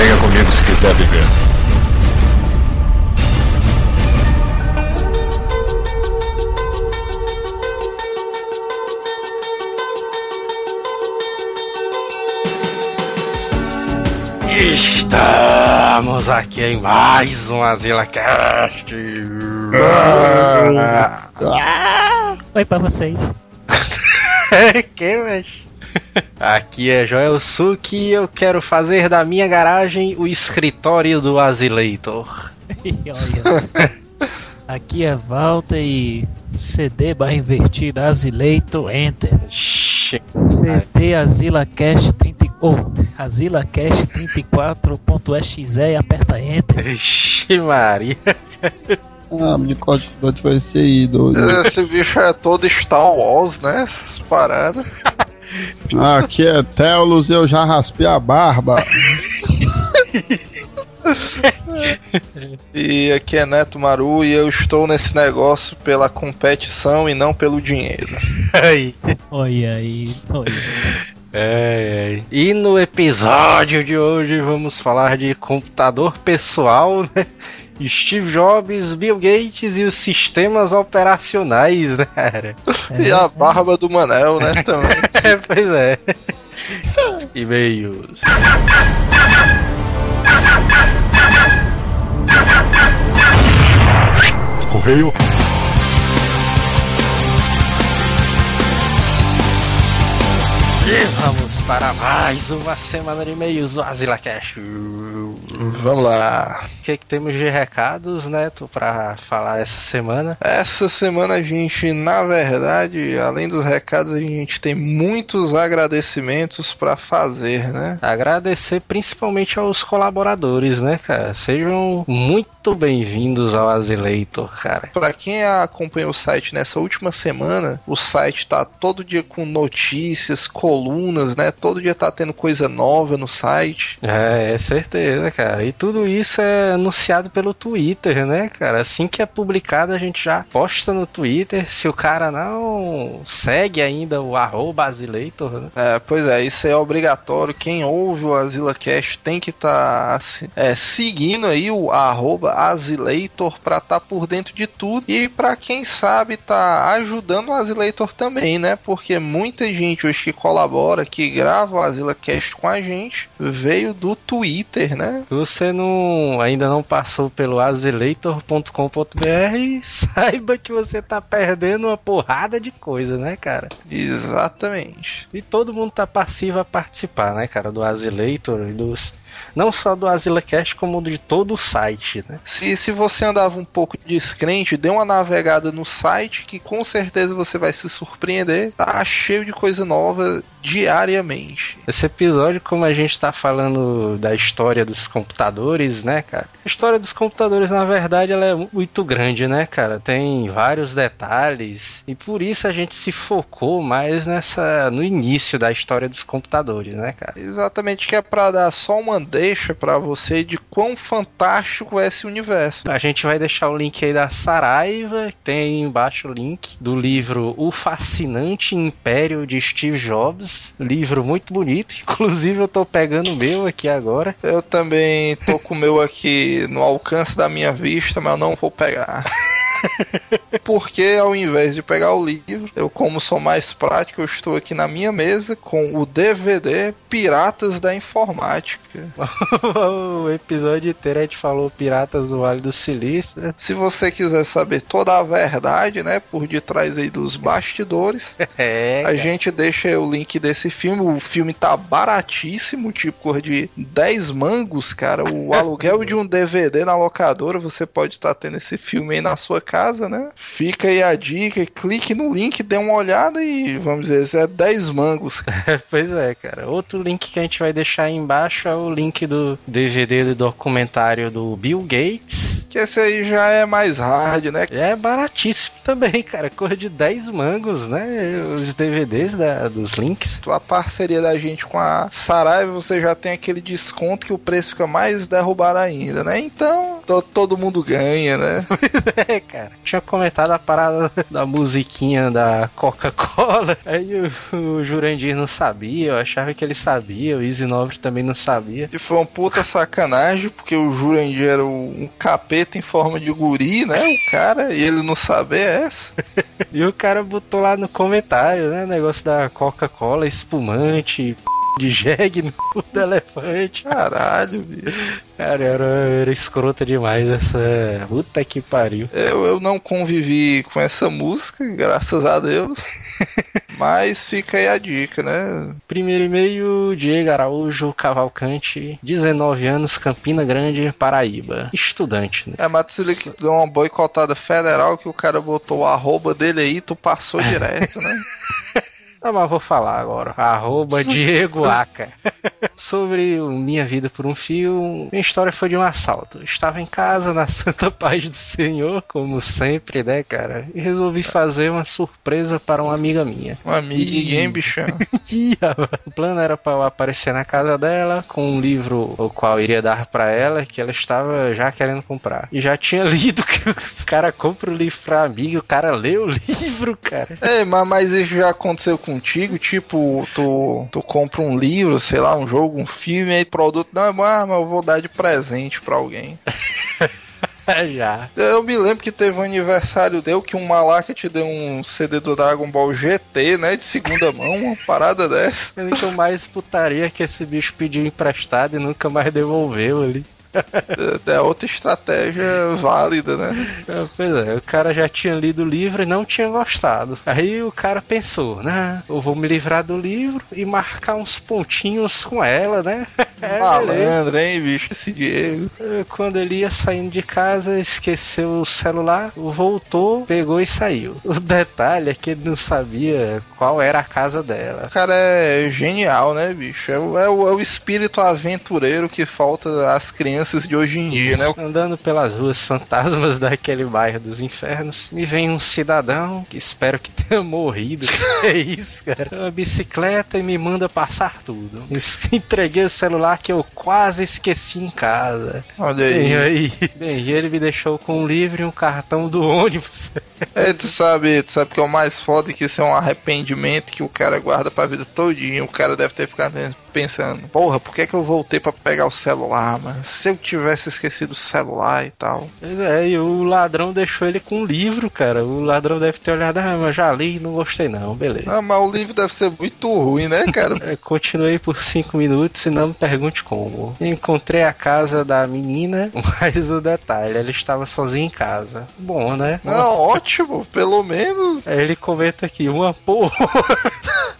Venha comigo se quiser viver. Estamos aqui em mais um AsilaCast. Oi pra vocês. que, mas... Aqui é Joel Suki e eu quero fazer da minha garagem o escritório do Asileitor. Olha só. Aqui é Walter e CD barra invertida Asileito Enter. CD Asila Cash 30 ou Asila Cash 34.exe e aperta Enter. Vixe Maria. Ah, de código vai ser aí, doido. Esse bicho é todo Star Wars, né? Essas paradas. Aqui é Telos e eu já raspei a barba. e aqui é Neto Maru e eu estou nesse negócio pela competição e não pelo dinheiro. Aí. Olha aí, olha. É, é. E no episódio de hoje vamos falar de computador pessoal, né? Steve Jobs, Bill Gates e os sistemas operacionais, né, cara? E a barba do Manel, né, também. É, pois é. E-mails. Correio. E vamos para mais uma semana de e-mails do Cash. Vamos lá. O que, que temos de recados, Neto, para falar essa semana? Essa semana a gente, na verdade, além dos recados, a gente tem muitos agradecimentos para fazer, né? Agradecer principalmente aos colaboradores, né, cara? Sejam muito bem-vindos ao Asileitor, cara. Para quem acompanha o site nessa última semana, o site tá todo dia com notícias, colunas, né? Todo dia tá tendo coisa nova no site. É, é certeza, cara. E tudo isso é anunciado pelo Twitter, né, cara? Assim que é publicado, a gente já posta no Twitter. Se o cara não segue ainda o arroba Asileitor, né? É, pois é, isso é obrigatório. Quem ouve o AsilaCast tem que estar tá, é, seguindo aí o arroba Asileitor pra estar tá por dentro de tudo. E para quem sabe tá ajudando o Asileitor também, né? Porque muita gente hoje que colabora, que grava o AsilaCast com a gente, veio do Twitter, né? Você não ainda não passou pelo azileitor.com.br, saiba que você tá perdendo uma porrada de coisa, né, cara? Exatamente. E todo mundo tá passivo a participar, né, cara, do Azileitor e dos não só do AsilaCast, como de todo o site, né? Se, se você andava um pouco descrente, dê uma navegada no site que com certeza você vai se surpreender. Tá cheio de coisa nova diariamente. Esse episódio, como a gente tá falando da história dos computadores, né, cara? A história dos computadores, na verdade, ela é muito grande, né, cara? Tem vários detalhes e por isso a gente se focou mais nessa no início da história dos computadores, né, cara? Exatamente, que é para dar só uma deixa para você de quão fantástico é esse universo. A gente vai deixar o link aí da Saraiva, tem aí embaixo o link do livro O Fascinante Império de Steve Jobs livro muito bonito. Inclusive, eu tô pegando o meu aqui agora. Eu também tô com o meu aqui no alcance da minha vista, mas eu não vou pegar. Porque ao invés de pegar o livro, eu, como sou mais prático, eu estou aqui na minha mesa com o DVD Piratas da Informática. o episódio inteiro a gente falou Piratas do Vale do Silício. Se você quiser saber toda a verdade, né, por detrás aí dos bastidores, é, a gente deixa o link desse filme. O filme tá baratíssimo, tipo cor de 10 mangos, cara. O aluguel de um DVD na locadora, você pode estar tá tendo esse filme aí na sua casa, né? Fica aí a dica, clique no link, dê uma olhada e vamos dizer, é 10 mangos. pois é, cara. Outro link que a gente vai deixar aí embaixo é o link do DVD do documentário do Bill Gates. Que esse aí já é mais hard, né? É baratíssimo também, cara. Cor de 10 mangos, né? Os DVDs da, dos links. A parceria da gente com a Saraiva, você já tem aquele desconto que o preço fica mais derrubado ainda, né? Então, to- todo mundo ganha, né? É, cara. Tinha comentado a parada da musiquinha da Coca-Cola. Aí o, o Jurandir não sabia, eu achava que ele sabia, o Easy Nobre também não sabia. E foi uma puta sacanagem, porque o Jurandir era o- um capeta em forma de guri, né? O cara, e ele não saber essa. E o cara botou lá no comentário, né? Negócio da Coca-Cola, espumante, p... de jegue no cu do elefante. Caralho, bicho. Cara, era, era escrota demais essa. Puta que pariu. Eu, eu não convivi com essa música, graças a Deus. Mas fica aí a dica, né? Primeiro e-mail, Diego Araújo Cavalcante, 19 anos, Campina Grande, Paraíba. Estudante, né? É, mas tu que deu uma boicotada federal que o cara botou o arroba dele aí, tu passou direto, né? Tá, mas vou falar agora. Arroba Diego Aca. Sobre o Minha Vida por um Fio, minha história foi de um assalto. Estava em casa, na santa paz do Senhor, como sempre, né, cara? E resolvi fazer uma surpresa para uma amiga minha. Um amigo, hein, bichão? Ih, rapaz. o plano era para eu aparecer na casa dela com um livro o qual iria dar para ela que ela estava já querendo comprar. E já tinha lido que o cara compra o livro pra amiga, o cara lê o livro, cara. É, mas, mas isso já aconteceu contigo? Tipo, tu, tu compra um livro, sei lá, um jogo, um filme, aí produto, não, é mas eu vou dar de presente pra alguém. já. Eu me lembro que teve um aniversário deu que um malaca te deu um CD do Dragon Ball GT, né? De segunda mão, uma parada dessa. Ele que eu mais putaria que esse bicho pediu emprestado e nunca mais devolveu ali. É, é outra estratégia válida, né? É, Pois é, o cara já tinha lido o livro e não tinha gostado. Aí o cara pensou, né? Eu vou me livrar do livro e marcar uns pontinhos com ela, né? É. Malandro, hein, bicho? Esse Diego. Quando ele ia saindo de casa, esqueceu o celular, voltou, pegou e saiu. O detalhe é que ele não sabia qual era a casa O dela. cara é genial, né, bicho? É o, é o, é o espírito aventureiro que falta às crianças de hoje em dia, né? Andando pelas ruas fantasmas daquele bairro dos infernos, me vem um cidadão que espero que tenha morrido. Que é isso, cara? Uma bicicleta e me manda passar tudo. Entreguei o celular que eu quase esqueci em casa. Olha E aí. aí? Bem, ele me deixou com um livro e um cartão do ônibus. É, tu sabe, tu sabe que é o mais foda que isso é um arrependimento que o cara guarda pra vida todinha. O cara deve ter ficado pensando, porra, por que que eu voltei pra pegar o celular, mano? Se eu tivesse esquecido o celular e tal. Pois é, e o ladrão deixou ele com um livro, cara. O ladrão deve ter olhado, ah, mas já li e não gostei não, beleza. Ah, mas o livro deve ser muito ruim, né, cara? É, Continuei por cinco minutos e não me pergunte como. Encontrei a casa da menina, mas o detalhe, ela estava sozinha em casa. Bom, né? Não, ótimo, pelo menos. Aí ele comenta aqui, uma porra.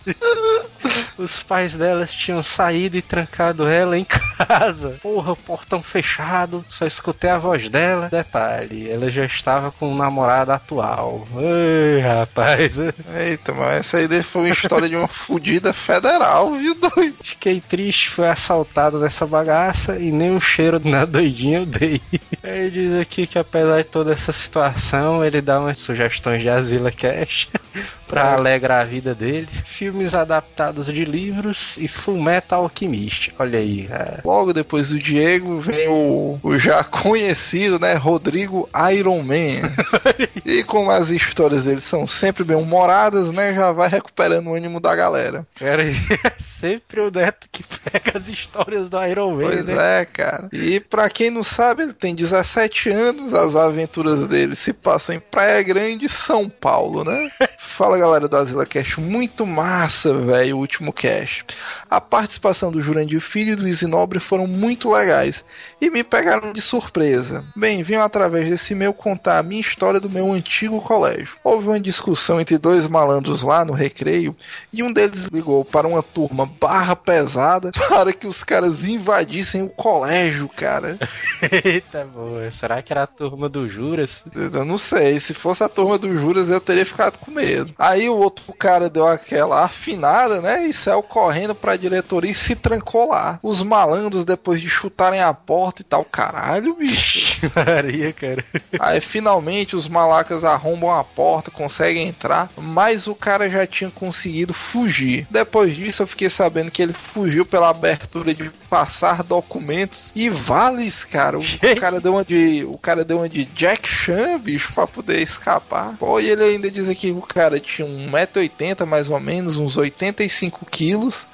Os pais delas tinham saído e trancado ela em casa. Porra, portão fechado, só escutei a voz dela. Detalhe, ela já estava com um namorado atual. Ei, rapaz. Eita, mas essa aí foi uma história de uma fudida federal, viu, doido? Fiquei triste, fui assaltado nessa bagaça e nem um cheiro na doidinha eu dei. Aí diz aqui que apesar de toda essa situação, ele dá umas sugestões de Asila Cash pra alegrar a vida dele. Filmes adaptados de livros e Full Metal Alchemist. Olha aí, cara. Logo depois do Diego vem o, o já conhecido, né, Rodrigo Iron Man. e como as histórias dele são sempre bem humoradas, né, já vai recuperando o ânimo da galera. Cara, é sempre o Neto que pega as histórias do Iron Man, Pois né? é, cara. E pra quem não sabe, ele tem 17 anos, as aventuras dele se passam em Praia Grande, São Paulo, né? Fala galera do Asila Cash, muito massa, velho, o último cast. A participação do Jurandir Filho e do Luiz Nobre foram muito legais e me pegaram de surpresa. Bem, venho através desse meu contar a minha história do meu antigo colégio. Houve uma discussão entre dois malandros lá no recreio e um deles ligou para uma turma barra pesada para que os caras invadissem o colégio, cara. Eita, boa. Será que era a turma do Juras? Eu não sei, se fosse a turma do Juras eu teria ficado com medo. Aí o outro cara deu aquela afinada, né? E saiu correndo pra diretoria e se trancou lá. Os malandros, depois de chutarem a porta e tal, caralho, bicho. Maria, cara. Aí finalmente os malacas arrombam a porta, conseguem entrar, mas o cara já tinha conseguido fugir. Depois disso eu fiquei sabendo que ele fugiu pela abertura de passar documentos e vales, cara. O, o cara deu uma de. O cara deu uma de Jack Chan, bicho, pra poder escapar. Pô, e ele ainda diz aqui que o cara tinha 1,80m mais ou menos, uns 85 quilos.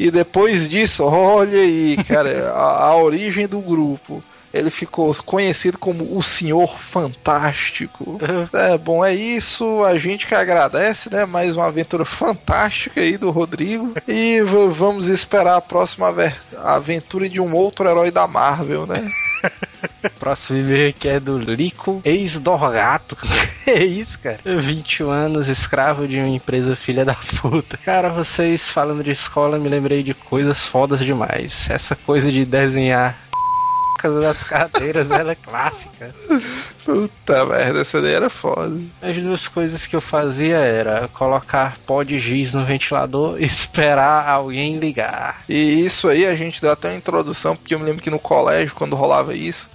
E depois disso, olha aí, cara, a, a origem do grupo ele ficou conhecido como o Senhor Fantástico. Uhum. É bom, é isso. A gente que agradece, né? Mais uma aventura fantástica aí do Rodrigo. E vamos esperar a próxima aventura de um outro herói da Marvel, né? Próximo e-mail aqui é do Lico, ex-Dorgato. é isso, cara. 21 anos, escravo de uma empresa filha da puta. Cara, vocês falando de escola, me lembrei de coisas fodas demais. Essa coisa de desenhar das cadeiras, ela é clássica. Puta merda, essa daí era foda. As duas coisas que eu fazia era colocar pó de giz no ventilador e esperar alguém ligar. E isso aí a gente deu até uma introdução, porque eu me lembro que no colégio, quando rolava isso,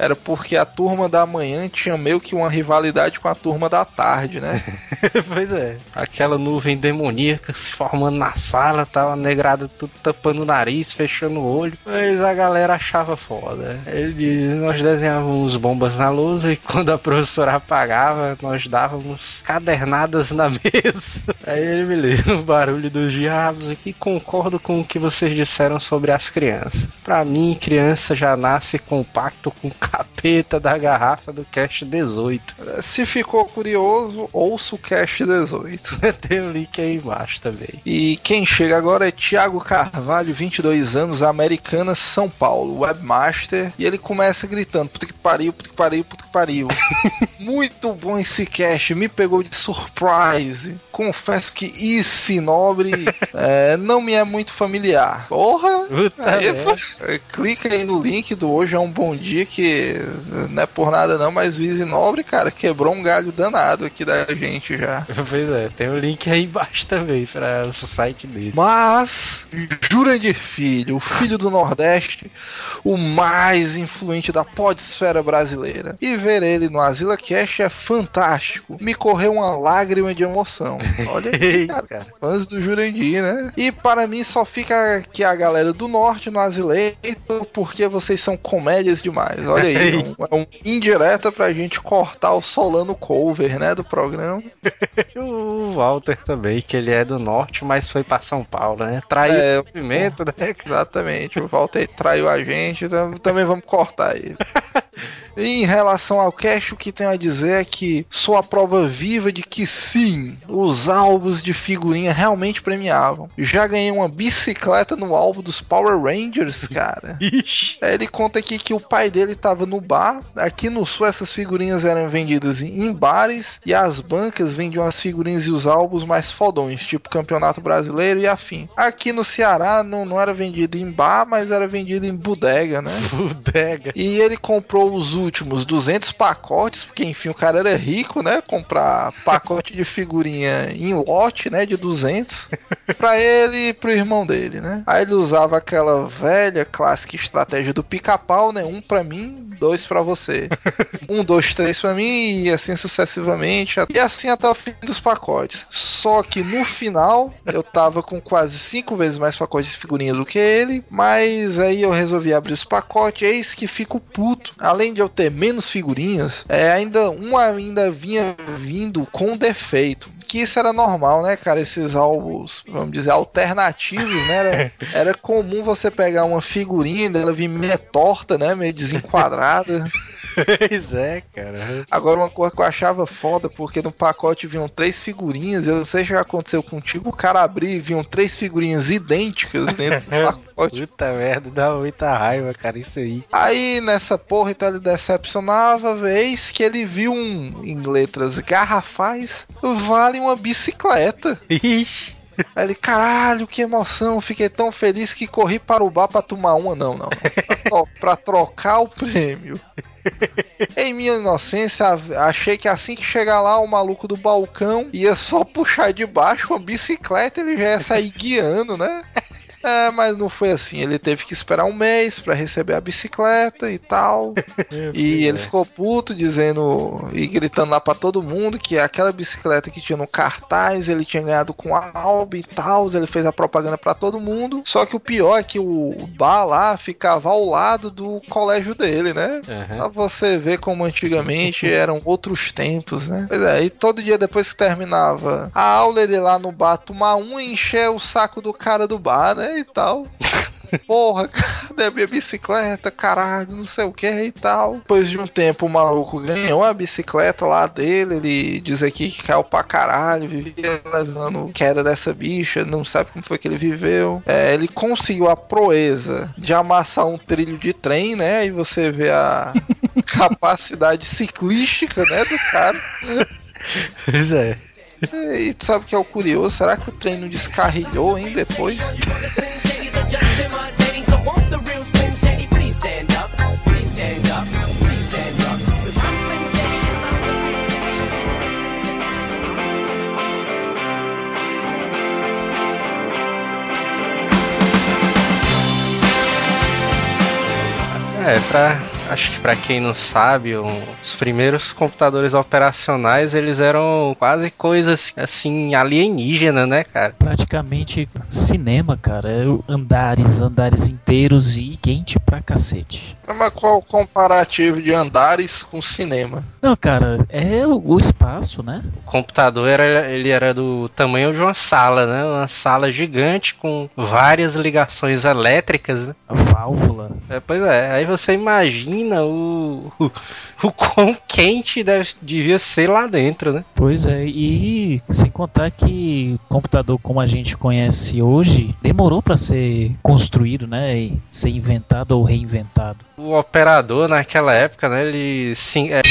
era porque a turma da manhã tinha meio que uma rivalidade com a turma da tarde, né? pois é. Aquela nuvem demoníaca se formando na sala, tava negrada tudo tapando o nariz, fechando o olho. Mas a galera achava foda. Ele, nós desenhávamos bombas na lousa e quando a professora apagava, nós dávamos cadernadas na mesa. Aí ele me leu o barulho dos diabos e concordo com o que vocês disseram sobre as crianças. Para mim, criança já nasce compacto com capeta da garrafa do Cash 18. Se ficou curioso, ouça o Cash 18. Tem o um link aí embaixo também. E quem chega agora é Thiago Carvalho, 22 anos, Americana, São Paulo, webmaster. E ele começa gritando: puta que pariu, puta que pariu, puta que pariu. Muito bom esse cash, me pegou de surprise. Confesso que esse nobre é, não me é muito familiar. Porra! Aí, clica aí no link do Hoje é um Bom Dia que não é por nada não, mas o Easy Nobre, cara, quebrou um galho danado aqui da gente já. Pois é, tem o um link aí embaixo também para o site dele. Mas, Jurandir Filho, o filho do Nordeste, o mais influente da podesfera brasileira. E ver ele no Asila Cash é fantástico. Me correu uma lágrima de emoção. Olha aí, cara. Fãs do Jurandir, né? E para mim só fica aqui a galera do Norte no Asileito, porque vocês são comédias demais. Olha aí, é um, é um indireta pra gente cortar o Solano cover, né, do programa. o Walter também, que ele é do norte, mas foi pra São Paulo, né? Traiu é, o movimento, né? Exatamente, o Walter traiu a gente, então também vamos cortar ele. Em relação ao cash, o que tenho a dizer é que sou a prova viva de que sim, os álbuns de figurinha realmente premiavam. Já ganhei uma bicicleta no álbum dos Power Rangers, cara. Ixi. Ele conta aqui que o pai dele estava no bar. Aqui no sul essas figurinhas eram vendidas em bares e as bancas vendiam as figurinhas e os álbuns mais fodões, tipo Campeonato Brasileiro e afim. Aqui no Ceará não, não era vendido em bar, mas era vendido em bodega, né? Bodega. E ele comprou os últimos 200 pacotes, porque enfim o cara era rico, né? Comprar pacote de figurinha em lote, né? De 200 para ele e pro irmão dele, né? Aí ele usava aquela velha clássica estratégia do pica-pau, né? Um para mim, dois para você. um, dois, três para mim e assim sucessivamente. E assim até o fim dos pacotes. Só que no final eu tava com quase cinco vezes mais pacotes de figurinha do que ele, mas aí eu resolvi abrir os pacotes, eis que fico puto. Além de eu ter menos figurinhas, é, ainda um ainda vinha vindo com defeito. Que isso era normal, né, cara? Esses álbuns, vamos dizer, alternativos, né? Era, era comum você pegar uma figurinha e ela vir meio torta, né? Meio desenquadrada. Pois é, cara. Agora, uma coisa que eu achava foda, porque no pacote vinham três figurinhas, eu não sei se já aconteceu contigo, o cara abriu e vinham três figurinhas idênticas dentro do pacote. Puta merda, dá muita raiva, cara, isso aí. Aí, nessa porra, então ele decepcionava, vez que ele viu um, em letras garrafais, vale uma bicicleta. Ixi. Aí ele, caralho, que emoção, fiquei tão feliz que corri para o bar para tomar uma. Não, não. Pra trocar o prêmio. em minha inocência, achei que assim que chegar lá, o maluco do balcão ia só puxar de baixo uma bicicleta ele já ia sair guiando, né? É, mas não foi assim. Ele teve que esperar um mês para receber a bicicleta e tal. e ele ficou puto dizendo e gritando lá para todo mundo que aquela bicicleta que tinha no cartaz ele tinha ganhado com a Alba e tal. Ele fez a propaganda para todo mundo. Só que o pior é que o bar lá ficava ao lado do colégio dele, né? Uhum. Pra você ver como antigamente eram outros tempos, né? Pois é, e todo dia depois que terminava a aula, ele lá no bar tomar um e encher o saco do cara do bar, né? E tal. Porra, cadê a minha bicicleta? Caralho, não sei o que e tal. Depois de um tempo, o maluco ganhou a bicicleta lá dele. Ele diz aqui que caiu pra caralho, vivia levando queda dessa bicha, não sabe como foi que ele viveu. É, ele conseguiu a proeza de amassar um trilho de trem, né? E você vê a capacidade ciclística, né, do cara. Pois é. E tu sabe que é o curioso? Será que o trem não descarrilhou, hein, depois? É, pra acho que para quem não sabe, um, os primeiros computadores operacionais eles eram quase coisas assim alienígenas, né, cara? Praticamente cinema, cara. Andares, andares inteiros e quente pra cacete. Mas qual o comparativo de andares com cinema? Não, cara, é o, o espaço, né? O computador era, ele era do tamanho de uma sala, né? Uma sala gigante com várias ligações elétricas, né? A válvula. É, pois é, aí você imagina imagina o, o, o quão quente deve, devia ser lá dentro, né? Pois é, e sem contar que computador como a gente conhece hoje demorou para ser construído, né? E ser inventado ou reinventado. O operador naquela época, né? Ele sim. É...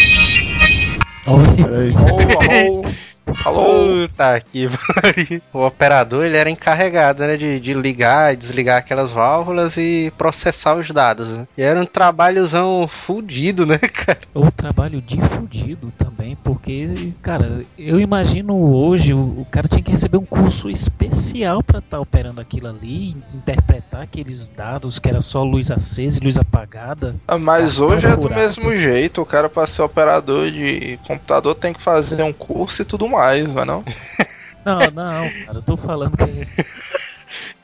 Oi. Oh, Alô? Puta que O operador ele era encarregado né, de, de ligar e desligar aquelas válvulas e processar os dados. Né? E era um trabalhozão fudido, né, cara? Um trabalho de fudido também, porque, cara, eu imagino hoje o, o cara tinha que receber um curso especial para estar tá operando aquilo ali, interpretar aqueles dados que era só luz acesa e luz apagada. Ah, mas hoje é do mesmo jeito, o cara para ser operador de computador tem que fazer um curso e tudo mais mais, vai não? Não, não, cara, eu tô falando que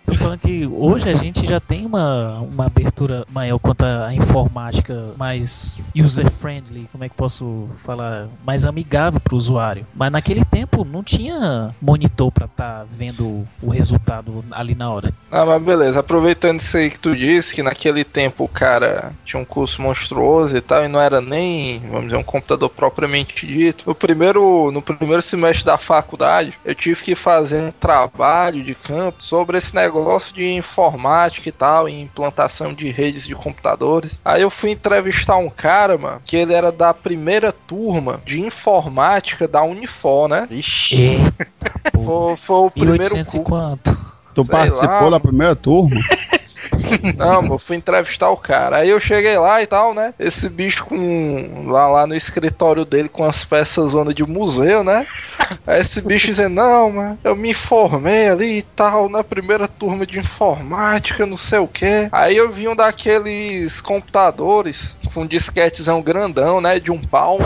Tô falando que hoje a gente já tem uma, uma abertura maior quanto à informática mais user-friendly, como é que posso falar? Mais amigável para o usuário. Mas naquele tempo não tinha monitor para estar tá vendo o resultado ali na hora. Ah, mas beleza. Aproveitando isso aí que tu disse, que naquele tempo o cara tinha um curso monstruoso e tal, e não era nem, vamos dizer, um computador propriamente dito. No primeiro, no primeiro semestre da faculdade, eu tive que fazer um trabalho de campo sobre esse negócio negócio de informática e tal, em implantação de redes de computadores. Aí eu fui entrevistar um cara, mano, que ele era da primeira turma de informática da Unifor, né? Ixi. foi, foi o primeiro. quanto? Tu Sei participou lá, da primeira turma? Não, eu fui entrevistar o cara. Aí eu cheguei lá e tal, né? Esse bicho com. Lá, lá no escritório dele com as peças zona de museu, né? Aí esse bicho dizendo, não, mano, eu me informei ali e tal, na primeira turma de informática, não sei o que. Aí eu vi um daqueles computadores com disquetezão grandão, né? De um palmo.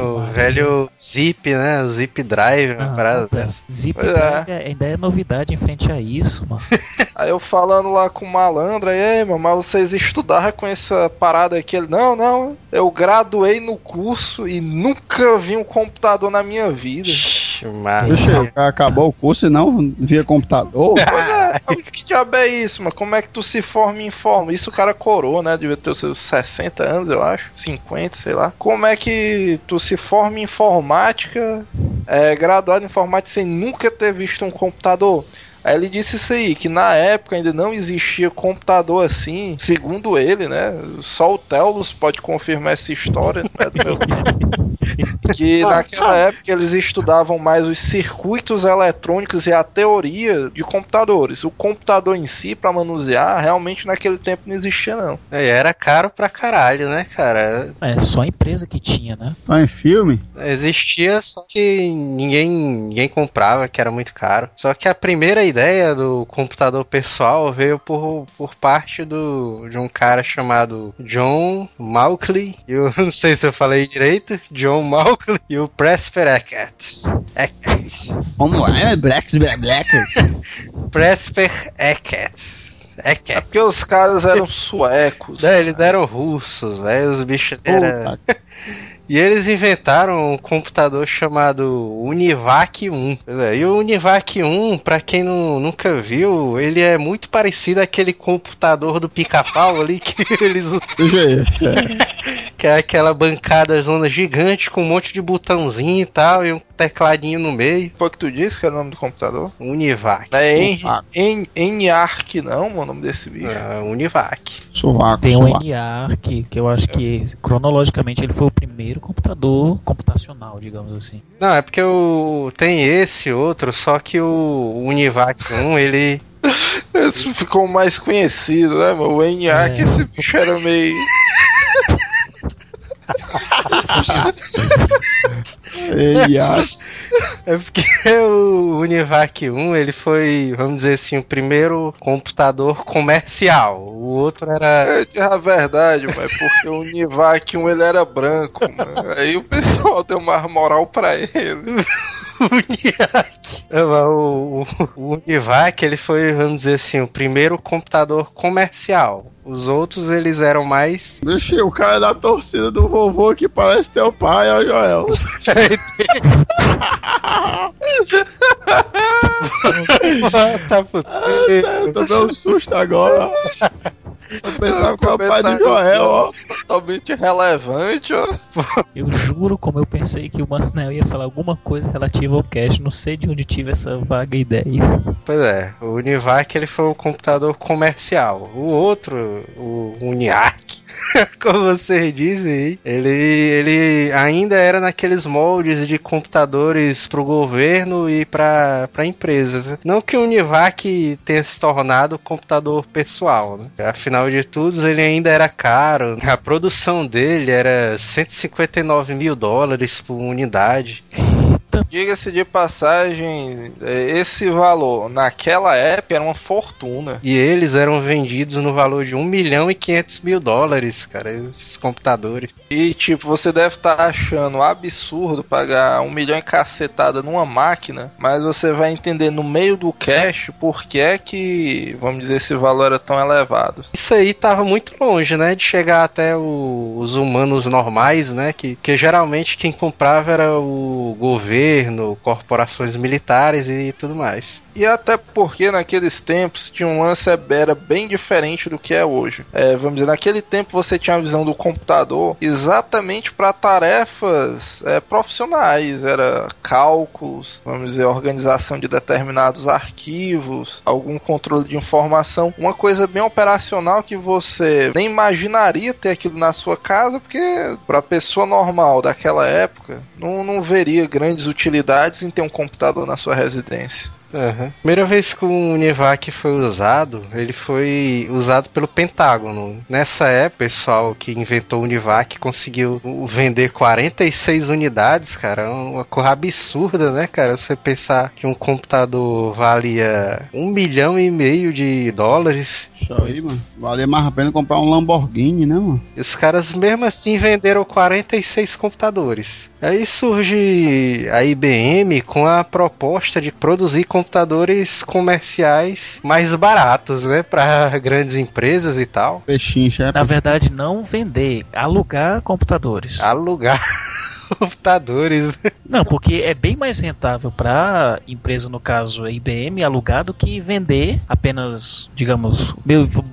O velho Zip, né? O Zip Drive, uma ah, parada dessa. Zip pois Drive é. ainda é novidade em frente a isso, mano. Aí eu falando lá com o malandro, aí, mano, mas vocês estudaram com essa parada aqui? Ele, não, não, eu graduei no curso e nunca vi um computador na minha vida. Puxa, acabou o curso e não via computador? Pois é, que diabo é isso, mano? Como é que tu se forma em forma? Isso o cara coroa, né? Devia ter os seus 60 anos, eu acho, 50, sei lá. Como é que tu se forma em informática, é, graduado em informática sem nunca ter visto um computador? Aí ele disse isso aí, que na época ainda não existia computador assim, segundo ele, né? Só o Telos pode confirmar essa história, né, do meu que naquela época eles estudavam mais os circuitos eletrônicos e a teoria de computadores. O computador em si, para manusear, realmente naquele tempo não existia, não. É, era caro pra caralho, né, cara? É, só a empresa que tinha, né? Tá em filme? Existia, só que ninguém, ninguém comprava, que era muito caro. Só que a primeira ideia do computador pessoal veio por, por parte do, de um cara chamado John Malkley. Eu não sei se eu falei direito. John Malkley e o Presper Eckert. Eckert. Como é? Blacks, Blackers. Presper Eckert. É Eckert. porque os caras eram suecos. É, eles eram russos, velho. Os bichos eram. E eles inventaram um computador chamado Univac 1. Pois é, E o Univac 1, pra quem não, nunca viu, ele é muito parecido àquele computador do pica-pau ali que eles usam. que é aquela bancada zona gigante com um monte de botãozinho e tal, e um tecladinho no meio. Foi o que tu disse que era o nome do computador? Univac. Não é En-. En- Enarc, não, mano, o nome desse bicho. É, Univac. Sovaco, Tem o sovaco. NA, que, eu acho que cronologicamente ele foi o primeiro computador computacional, digamos assim. Não, é porque o, tem esse outro, só que o Univac 1, ele. Esse ficou mais conhecido, né, mano? O Enarc, É. esse bicho era meio. Ah, É porque o Univac 1, ele foi, vamos dizer assim, o primeiro computador comercial. O outro era. É a verdade, mas porque o Univac 1 ele era branco, mano. Aí o pessoal deu mais moral pra ele. Univac. É, O, o, o Univac, ele foi, vamos dizer assim, o primeiro computador comercial. Os outros, eles eram mais. Deixa aí, o cara da torcida do vovô que parece teu pai, ó, Joel. tá puto. Eu tô dando um susto agora. Que era o pai do Joel, ó. Totalmente relevante, ó. Eu juro como eu pensei que o Manel ia falar alguma coisa relativa ao cast, não sei de onde tive essa vaga ideia. Pois é, o Univac ele foi o computador comercial. O outro, o Uniac, como vocês dizem aí, ele, ele ainda era naqueles moldes de computadores para o governo e para empresas. Não que o Univac tenha se tornado computador pessoal, né? Afinal de tudo, ele ainda era caro. A produção dele era 159 mil dólares por unidade. Diga-se de passagem, é, esse valor naquela época era uma fortuna. E eles eram vendidos no valor de 1 milhão e 500 mil dólares, cara, esses computadores. E tipo, você deve estar achando absurdo pagar um milhão e cacetada numa máquina, mas você vai entender no meio do cash por que é que, vamos dizer, esse valor era tão elevado. Isso aí tava muito longe, né, de chegar até o- os humanos normais, né, que, que geralmente quem comprava era o governo, corporações militares e tudo mais. E até porque naqueles tempos tinha um lance era bem diferente do que é hoje. É, vamos dizer, naquele tempo você tinha a visão do computador exatamente para tarefas é, profissionais, era cálculos, vamos dizer, organização de determinados arquivos, algum controle de informação, uma coisa bem operacional que você nem imaginaria ter aquilo na sua casa, porque para pessoa normal daquela época não, não veria grandes utilidades em ter um computador na sua residência. Aham. Primeira vez que o Univac foi usado, ele foi usado pelo Pentágono. Nessa época, o pessoal que inventou o Univac conseguiu vender 46 unidades, cara. É Uma coisa absurda, né, cara? Você pensar que um computador valia um milhão e meio de dólares. Isso aí, mano. Valia mais a pena comprar um Lamborghini, né, mano? E os caras mesmo assim venderam 46 computadores. Aí surge a IBM com a proposta de produzir computadores comerciais mais baratos, né, para grandes empresas e tal. Pechincha, é Na verdade, não vender, alugar computadores. Alugar computadores. Não, porque é bem mais rentável para empresa, no caso a IBM, alugar do que vender apenas, digamos, o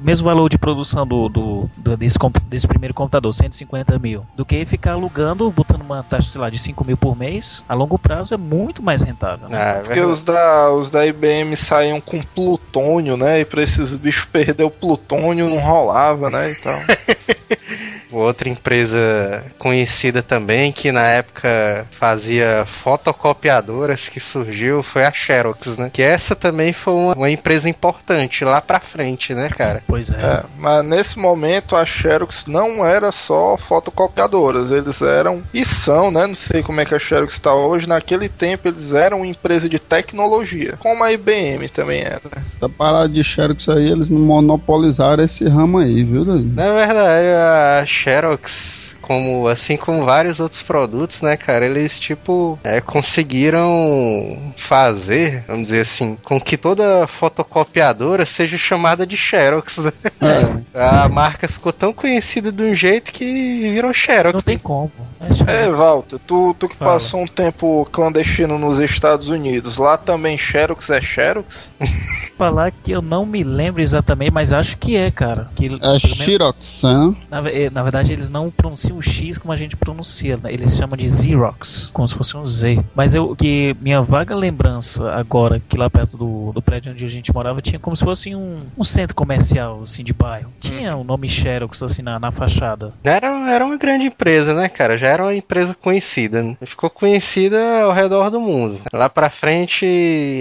mesmo valor de produção do, do, do- desse, desse primeiro computador, 150 mil, do que ficar alugando, botando uma taxa, sei lá, de 5 mil por mês. A longo prazo é muito mais rentável. né? É Porque os da, os da IBM saíam com plutônio, né? E pra esses bichos perder o plutônio não rolava, né? E tal. outra empresa conhecida também, que na época fazia fotocopiadoras que surgiu, foi a Xerox, né? Que essa também foi uma, uma empresa importante lá pra frente, né, cara? Pois é. É, mas nesse momento a Xerox não era só fotocopiadoras, eles eram e são, né? Não sei como é que a Xerox está hoje. Naquele tempo eles eram uma empresa de tecnologia, como a IBM também era. Essa parada de Xerox aí, eles não monopolizaram esse ramo aí, viu, David? Na verdade, a Xerox, como assim como vários outros produtos, né, cara, eles tipo é, conseguiram fazer, vamos dizer assim, com que toda fotocopiadora seja chamada de Xerox. Né? É. A marca ficou tão conhecida de um jeito que virou Xerox. Não tem como. É, É, Walter, tu, tu que Fala. passou um tempo clandestino nos Estados Unidos, lá também Xerox é Xerox? falar que eu não me lembro exatamente, mas acho que é, cara. Que, É Xerox, né? na, eh, na verdade, eles não pronunciam o X como a gente pronuncia, né? eles chamam de Xerox, como se fosse um Z. Mas eu que minha vaga lembrança agora, que lá perto do, do prédio onde a gente morava, tinha como se fosse um, um centro comercial, assim, de bairro. Tinha o nome Xerox, assim, na, na fachada. Era, era uma grande empresa, né, cara? Já era uma empresa conhecida. Né? Ficou conhecida ao redor do mundo. Lá pra frente,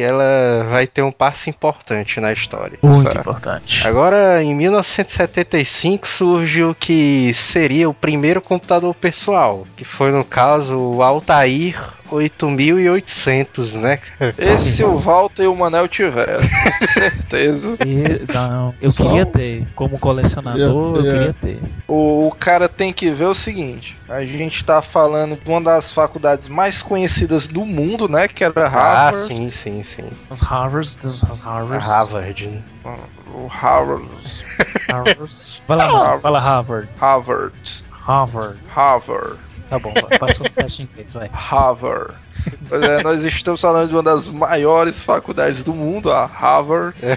ela vai ter um passo importante na história. Muito Certo. importante. Agora, em 1975, surge o que seria o primeiro computador pessoal, que foi, no caso, o Altair 8800, né, cara? Esse o Walter e o Manel tiveram, certeza. E, não, eu Só queria um- ter. Como colecionador, eu É. queria ter. O, o cara tem que ver o seguinte: a gente tá falando de uma das faculdades mais conhecidas do mundo, né? Que era Ah, Harvard. sim, sim, sim. Os Harvards, dos Harvards. Harvard, né? O Harvard. Vai lá, Harvard. fala Harvard. Harvard. Harvard. Harvard. Tá bom, passou o teste em inglês, vai. Harvard. Pois é, nós estamos falando de uma das maiores faculdades do mundo, a Harvard. É,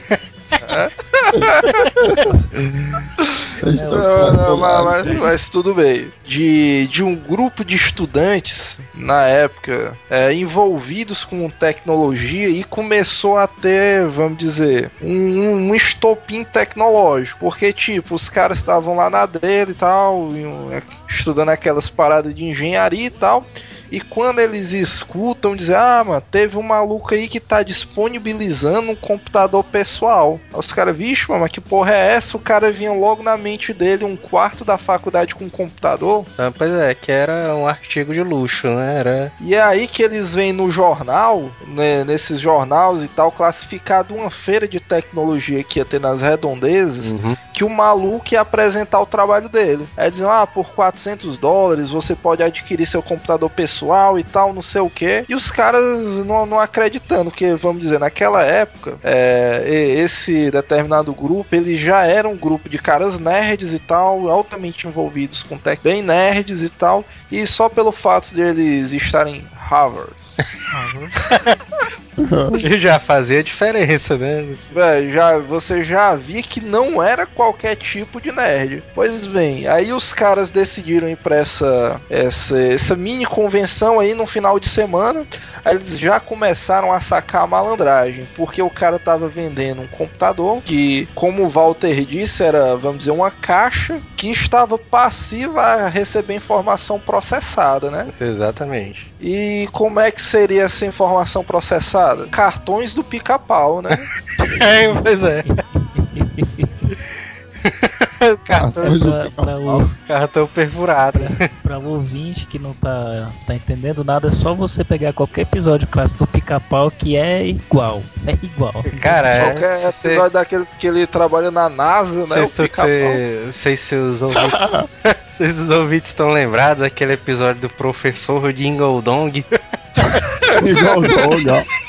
tão Não, não, calculados. mas, mas- mas tudo bem. De, de um grupo de estudantes, na época, é, envolvidos com tecnologia e começou a ter, vamos dizer, um, um estopim tecnológico. Porque, tipo, os caras estavam lá na dele e tal, é, estudando aquelas paradas de engenharia e tal. E quando eles escutam dizer, ah, mano, teve um maluco aí que tá disponibilizando um computador pessoal. Aí os caras, vixe, mano, mas que porra é essa? O cara vinha logo na mente dele um quarto da faculdade com um computador. Ah, pois é, que era um artigo de luxo, né? Era E é aí que eles vêm no jornal, né, nesses jornais e tal, classificado uma feira de tecnologia que ia ter nas redondezas, Uhum. que o maluco ia apresentar o trabalho dele. Aí dizem, ah, por 400 dólares você pode adquirir seu computador pessoal e tal, não sei o que. E os caras não, não acreditando, porque, vamos dizer, naquela época, é, esse determinado grupo, ele já era um grupo de caras nerds e tal, altamente envolvidos com tech, bem nerds e tal, e só pelo fato de eles estarem em Harvard. Já fazia diferença, né? Já, você já via que não era qualquer tipo de nerd. Pois bem, aí os caras decidiram ir pra essa, essa, essa mini convenção aí no final de semana. Aí eles já começaram a sacar a malandragem, porque o cara tava vendendo um computador que, como o Walter disse, era, vamos dizer, uma caixa que estava passiva a receber informação processada, né? Exatamente. E como é que seria essa informação processada? Cartões do pica-pau, né? É, pois é. cartão, Pra, pra pica-pau. o, cartão perfurado. pra o ouvinte que não tá, tá entendendo nada, é só você pegar qualquer episódio clássico do pica-pau que é igual. É igual. Cara, Qualquer é, se episódio daqueles que ele trabalha na NASA, né? Sei o se, pica-pau. você, não sei se os ouvintes, se os ouvintes estão lembrados daquele episódio do professor Dingle Dong. Igual o dog, ó.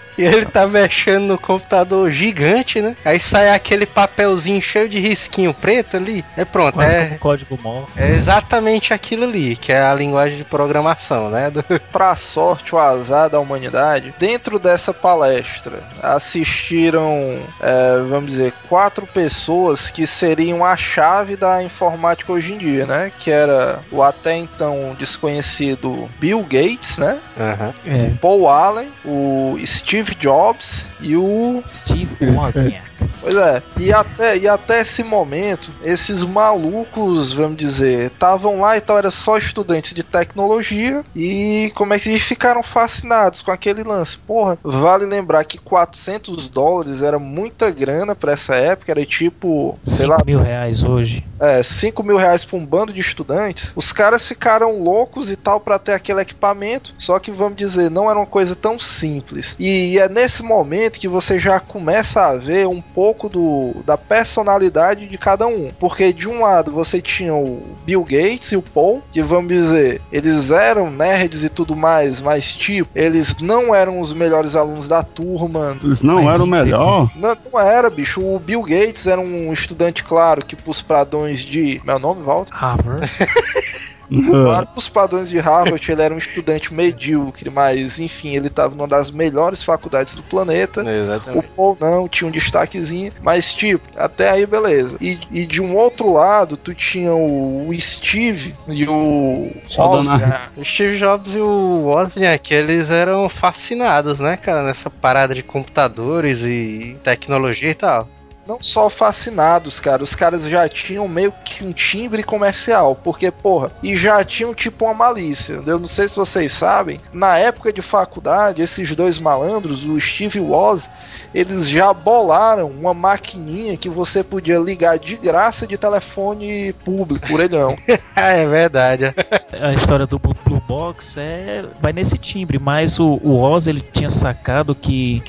E ele tá mexendo no computador gigante, né? Aí sai aquele papelzinho cheio de risquinho preto ali. É pronto, Quase é, como código MOL. é exatamente aquilo ali, que é a linguagem de programação, né? Do- Pra sorte, o azar da humanidade, dentro dessa palestra assistiram, é, vamos dizer, quatro pessoas que seriam a chave da informática hoje em dia, né? Que era o até então desconhecido Bill Gates, né? Aham. É. Paul Allen, o Steve Jobs e o Steve Wozniak. Pois é, e até, e até esse momento, esses malucos, vamos dizer, estavam lá e tal, era só estudantes de tecnologia e como é que eles ficaram fascinados com aquele lance. Porra, vale lembrar que 400 dólares era muita grana para essa época, era tipo, sei 5 lá, mil reais hoje. é, 5 mil reais pra um bando de estudantes, os caras ficaram loucos e tal pra ter aquele equipamento, só que vamos dizer, não era uma coisa tão simples. E é nesse momento que você já começa a ver um pouco do, da personalidade de cada um. Porque de um lado você tinha o Bill Gates e o Paul, que vamos dizer, eles eram nerds e tudo mais, mas tipo, eles não eram os melhores alunos da turma, Eles não eram o melhor. não, não era, bicho. O Bill Gates era um estudante, claro, que pros padrões de. Meu nome, Walter? Harvard. Claro, pros padrões de Harvard, ele era um estudante medíocre, mas enfim, ele estava numa das melhores faculdades do planeta. O Exatamente. Paul não, tinha um destaquezinho, mas tipo, até aí beleza. E, e de um outro lado, tu tinha o, o Steve e o Wozniak. O Steve Jobs e o Wozniak, eles eram fascinados, né, cara, nessa parada de computadores e tecnologia e tal. Não só fascinados, cara, os caras já tinham meio que um timbre comercial, porque, porra, e já tinham tipo uma malícia. Eu não sei se vocês sabem, na época de faculdade, esses dois malandros, o Steve e o Woz, eles já bolaram uma maquininha que você podia ligar de graça de telefone público, orelhão. Ah, é verdade. A história do Blue, Box é vai nesse timbre, mas o, o Oz ele tinha sacado que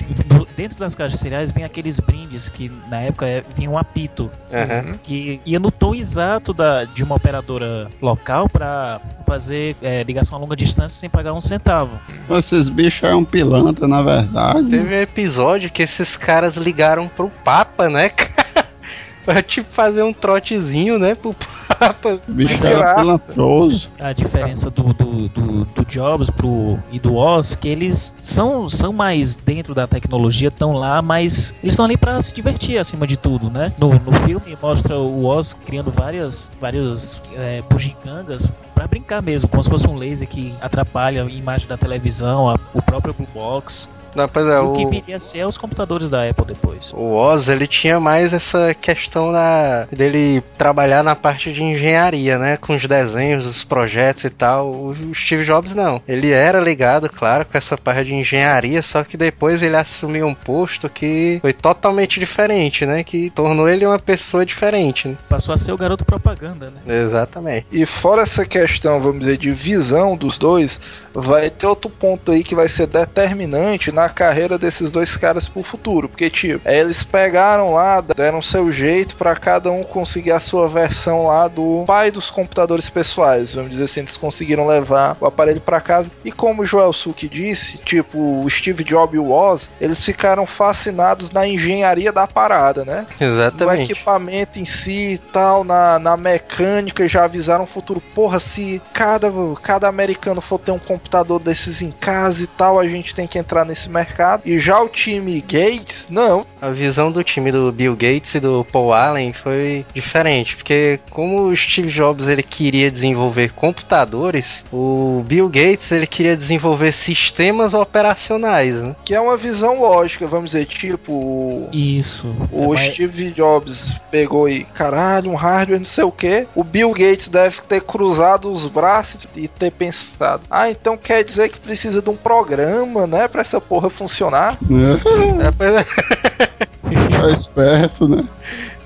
dentro das caixas cereais vem aqueles brindes que na época é, vinha um apito Aham. que ia no tom exato da, de uma operadora local para fazer é, ligação a longa distância sem pagar um centavo. Esses bichos é um pilantra, na verdade. Teve um episódio que esses caras ligaram pro Papa, né, cara? Pra tipo fazer um trotezinho, né, pro Papa. Bicho era pilantroso. A diferença do, do, do, do Jobs pro, e do Oz que eles são, são mais dentro da tecnologia, estão lá, mas eles estão ali para se divertir acima de tudo, né? No, no filme mostra o Oz criando várias, várias é, bugigangas para brincar mesmo, como se fosse um laser que atrapalha a imagem da televisão, a- o próprio Blue Box. Não, pois é, o que viria a ser os computadores da Apple depois. o Oz, ele tinha mais essa questão da, dele trabalhar na parte de engenharia, né, com os desenhos, os projetos e tal. O, o Steve Jobs não. Ele era ligado, claro, com essa parte de engenharia, só que depois ele assumiu um posto que foi totalmente diferente, né, que tornou ele uma pessoa diferente. Né? Passou a ser o garoto propaganda, né? Exatamente. E fora essa questão, vamos dizer, de visão dos dois, vai ter outro ponto aí que vai ser determinante na carreira desses dois caras pro futuro. Porque, tipo, eles pegaram lá, deram seu jeito pra cada um conseguir a sua versão lá do pai dos computadores pessoais. Vamos dizer assim, eles conseguiram levar o aparelho pra casa. E como o Joel Suki disse, tipo, o Steve Jobs e o Oz, eles ficaram fascinados na engenharia da parada, né? no Exatamente. equipamento em si e tal, na, na mecânica, já avisaram o futuro. Porra, se cada, cada americano for ter um computador desses em casa e tal, a gente tem que entrar nesse mercado. E já o time Gates, não. A visão do time do Bill Gates e do Paul Allen foi diferente, porque como o Steve Jobs ele queria desenvolver computadores, o Bill Gates ele queria desenvolver sistemas operacionais, né? Que é uma visão lógica, vamos dizer, tipo. o- Isso. O É, mas- Steve Jobs pegou e, caralho, um hardware, não sei o que. O Bill Gates deve ter cruzado os braços e ter pensado: ah, então quer dizer que precisa de um programa, né, pra essa porra funcionar? Né? É, pois é. É esperto, né?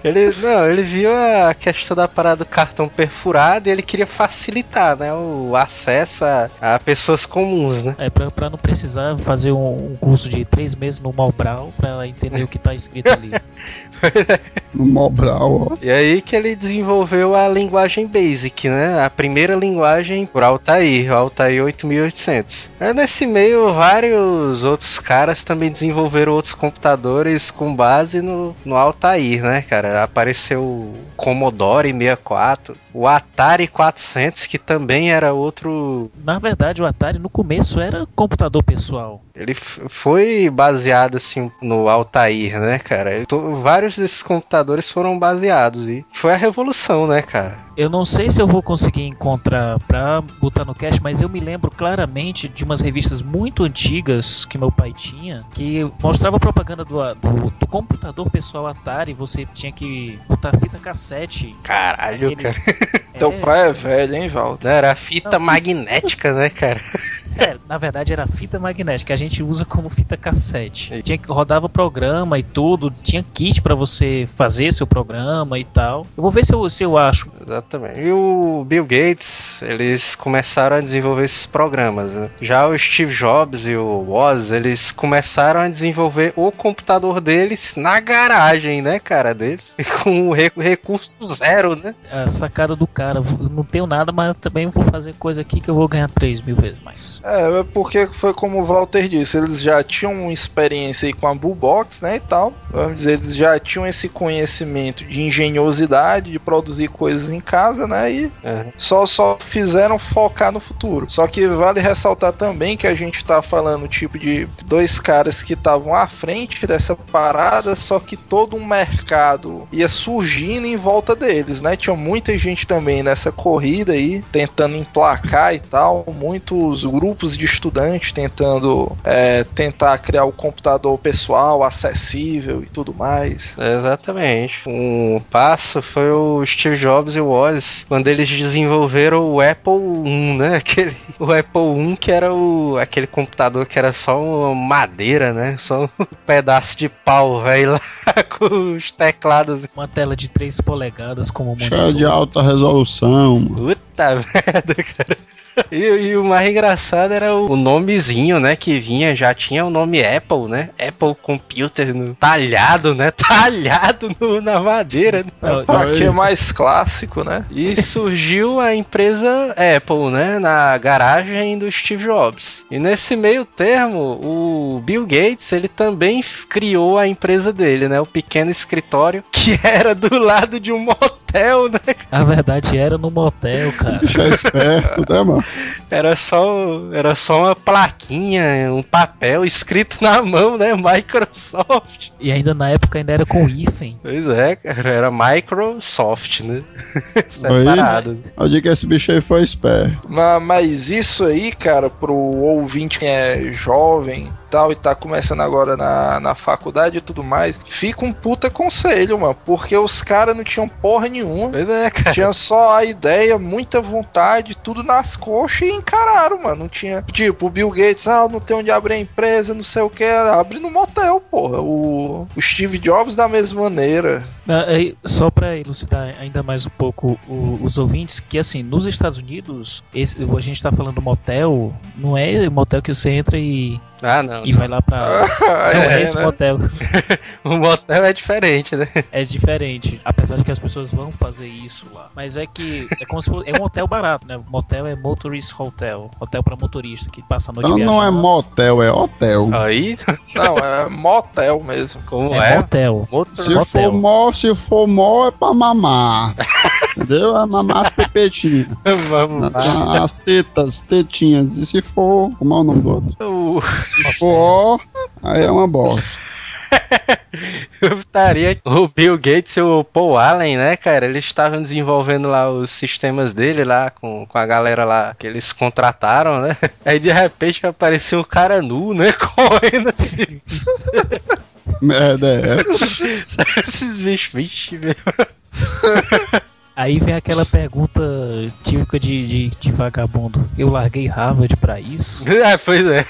Ele, não, ele viu a questão da parada do cartão perfurado e ele queria facilitar, né, o acesso a, a pessoas comuns, né? É, pra, pra não precisar fazer um, um curso de três meses no Malbrau pra entender o que tá escrito ali. No Mobral, ó. E aí que ele desenvolveu a linguagem Basic, né? A primeira linguagem por Altair, o Altair 8800. É, nesse meio, vários outros caras também desenvolveram outros computadores com base no, no Altair, né, cara? Apareceu o Commodore 64, o Atari 400, que também era outro... Na verdade, o Atari no começo era computador pessoal. Ele foi baseado, assim, no Altair, né, cara? Ele to- vários desses computadores foram baseados e foi a revolução, né, cara? Eu não sei se eu vou conseguir encontrar pra botar no cast, mas eu me lembro claramente de umas revistas muito antigas que meu pai tinha, que mostrava propaganda do, do, do computador pessoal Atari, você tinha que botar fita cassete. Caralho, aqueles- cara. Teu É, pai é velho, hein, Valdo? Era fita magnética, né, cara? É, na verdade era fita magnética, a gente usa como fita cassete. Tinha que rodava programa e tudo, tinha kit pra você fazer seu programa e tal. Eu vou ver se eu, se eu acho. Exatamente. E o Bill Gates, eles começaram a desenvolver esses programas. Né? Já o Steve Jobs e o Woz, eles começaram a desenvolver o computador deles na garagem, né, cara, deles. Com recurso zero, né? A sacada do cara, não tenho nada, mas eu também vou fazer coisa aqui que eu vou ganhar 3 mil vezes mais. É, é porque foi como o Walter disse, eles já tinham experiência aí com a Bullbox, né, e tal. Vamos dizer, eles já tinham esse conhecimento de engenhosidade, de produzir coisas em casa, né, e É. só, só fizeram focar no futuro. Só que vale ressaltar também que a gente tá falando tipo de dois caras que estavam à frente dessa parada, só que todo um mercado ia surgindo em volta deles, né? Tinha muita gente também nessa corrida aí, tentando emplacar e tal, muitos grupos de estudantes tentando é, tentar criar o computador pessoal acessível e tudo mais. Exatamente. Um passo foi o Steve Jobs e o Woz quando eles desenvolveram o Apple I, né? Aquele, o Apple I que era o, aquele computador que era só uma madeira, né? Só um pedaço de pau, velho, lá com os teclados. Uma tela de 3 polegadas como Cheio de monitor. alta resolução, mano. Puta merda, cara. E, e o mais engraçado era o nomezinho, né? Que vinha, já tinha o nome Apple, né? Apple Computer no- talhado, né? Talhado no- na madeira. né? Pra Aí. que é mais clássico, né? E surgiu a empresa Apple, né? Na garagem do Steve Jobs. E nesse meio termo, o Bill Gates, ele também criou a empresa dele, né? O pequeno escritório, que era do lado de um motel, né? A verdade era no motel, cara. Bicho é esperto, né, mano? Era só, era só uma plaquinha, um papel escrito na mão, né? Microsoft. E ainda na época ainda era com hífen. Pois é, cara, era Microsoft, né? Separado. Eu digo que esse bicho aí foi esperto. Ma- Mas isso aí, cara, pro ouvinte que é jovem tal, e tá começando agora na, na faculdade e tudo mais, fica um puta conselho, mano. Porque os caras não tinham porra nenhuma. Pois é, cara. Tinha só a ideia, muita vontade, tudo nas coxas e encararam, mano. Não tinha. Tipo, o Bill Gates, ah, não tem onde abrir a empresa, não sei o que. Abre no motel, porra. O, o Steve Jobs da mesma maneira. Ah, aí, Só pra elucidar ainda mais um pouco o- os ouvintes, que assim, nos Estados Unidos, esse- a gente tá falando motel, não é motel que você entra e, Ah, não. e vai lá pra. Não é, esse né? motel. O motel é diferente, né? É diferente, apesar de que as pessoas vão fazer isso lá. Mas é que é como se fosse, é um hotel barato, né? Motel é motorist hotel, hotel pra motorista que passa a noite Então não é motel, é hotel. Aí, Não, é motel mesmo. como É é? motel. Motor- Se motel. for mó, se for mó, é pra mamar. Entendeu? É mamar as pepetinhas. Vamos lá. As, as tetas, tetinhas. E se for. Como é o nome do outro? For ó, aí é uma bosta. Eu estaria. O Bill Gates e o Paul Allen, né, cara? Eles estavam desenvolvendo lá os sistemas dele lá com, com a galera lá que eles contrataram, né? Aí de repente apareceu um cara nu, né? Correndo assim. Merda é essa. Esses bichos, vixe, meu. Aí vem aquela pergunta típica de, de, de vagabundo. Eu larguei Harvard pra isso? Ah, pois é.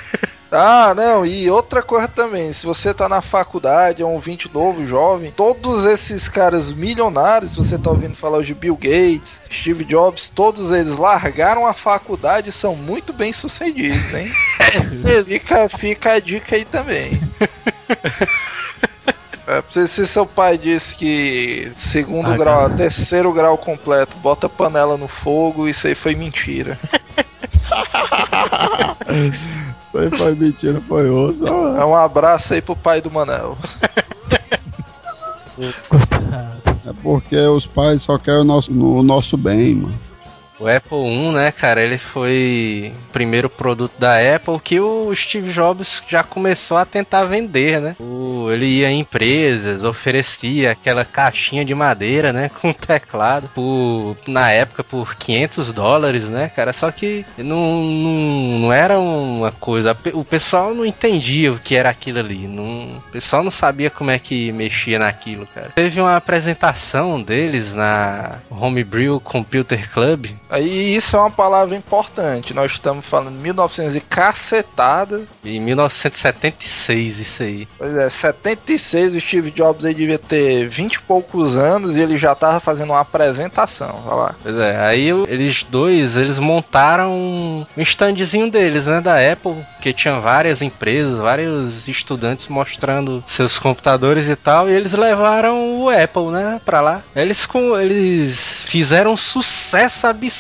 Ah, não, e outra coisa também, se você tá na faculdade, é um ouvinte novo, jovem, todos esses caras milionários, você tá ouvindo falar de Bill Gates, Steve Jobs, todos eles largaram a faculdade e são muito bem sucedidos, hein? fica, fica a dica aí também. É, se, se seu pai disse que segundo Ah, grau, cara. terceiro grau completo, bota panela no fogo, isso aí foi mentira. Aí foi mentira, foi osso. É um abraço aí pro pai do Manel. Coitado. É porque os pais só querem o nosso, o nosso bem, mano. O Apple 1, né, cara, ele foi o primeiro produto da Apple que o Steve Jobs já começou a tentar vender, né? O, ele ia em empresas, oferecia aquela caixinha de madeira, né, com teclado, por, na época por 500 dólares, né, cara? Só que não, não, não era uma coisa. O pessoal não entendia o que era aquilo ali. Não, o pessoal não sabia como é que mexia naquilo, cara. Teve uma apresentação deles na Homebrew Computer Club. Aí isso é uma palavra importante. Nós estamos falando 1900 e cacetada. Em 1976, isso aí. Pois é, 76 o Steve Jobs aí devia ter 20 e poucos anos e ele já tava fazendo uma apresentação, olha lá. Pois é, aí eles dois, eles montaram um standzinho deles, né, da Apple, que tinha várias empresas, vários estudantes mostrando seus computadores e tal, e eles levaram o Apple, né, pra lá. Eles, com, eles fizeram um sucesso absurdo,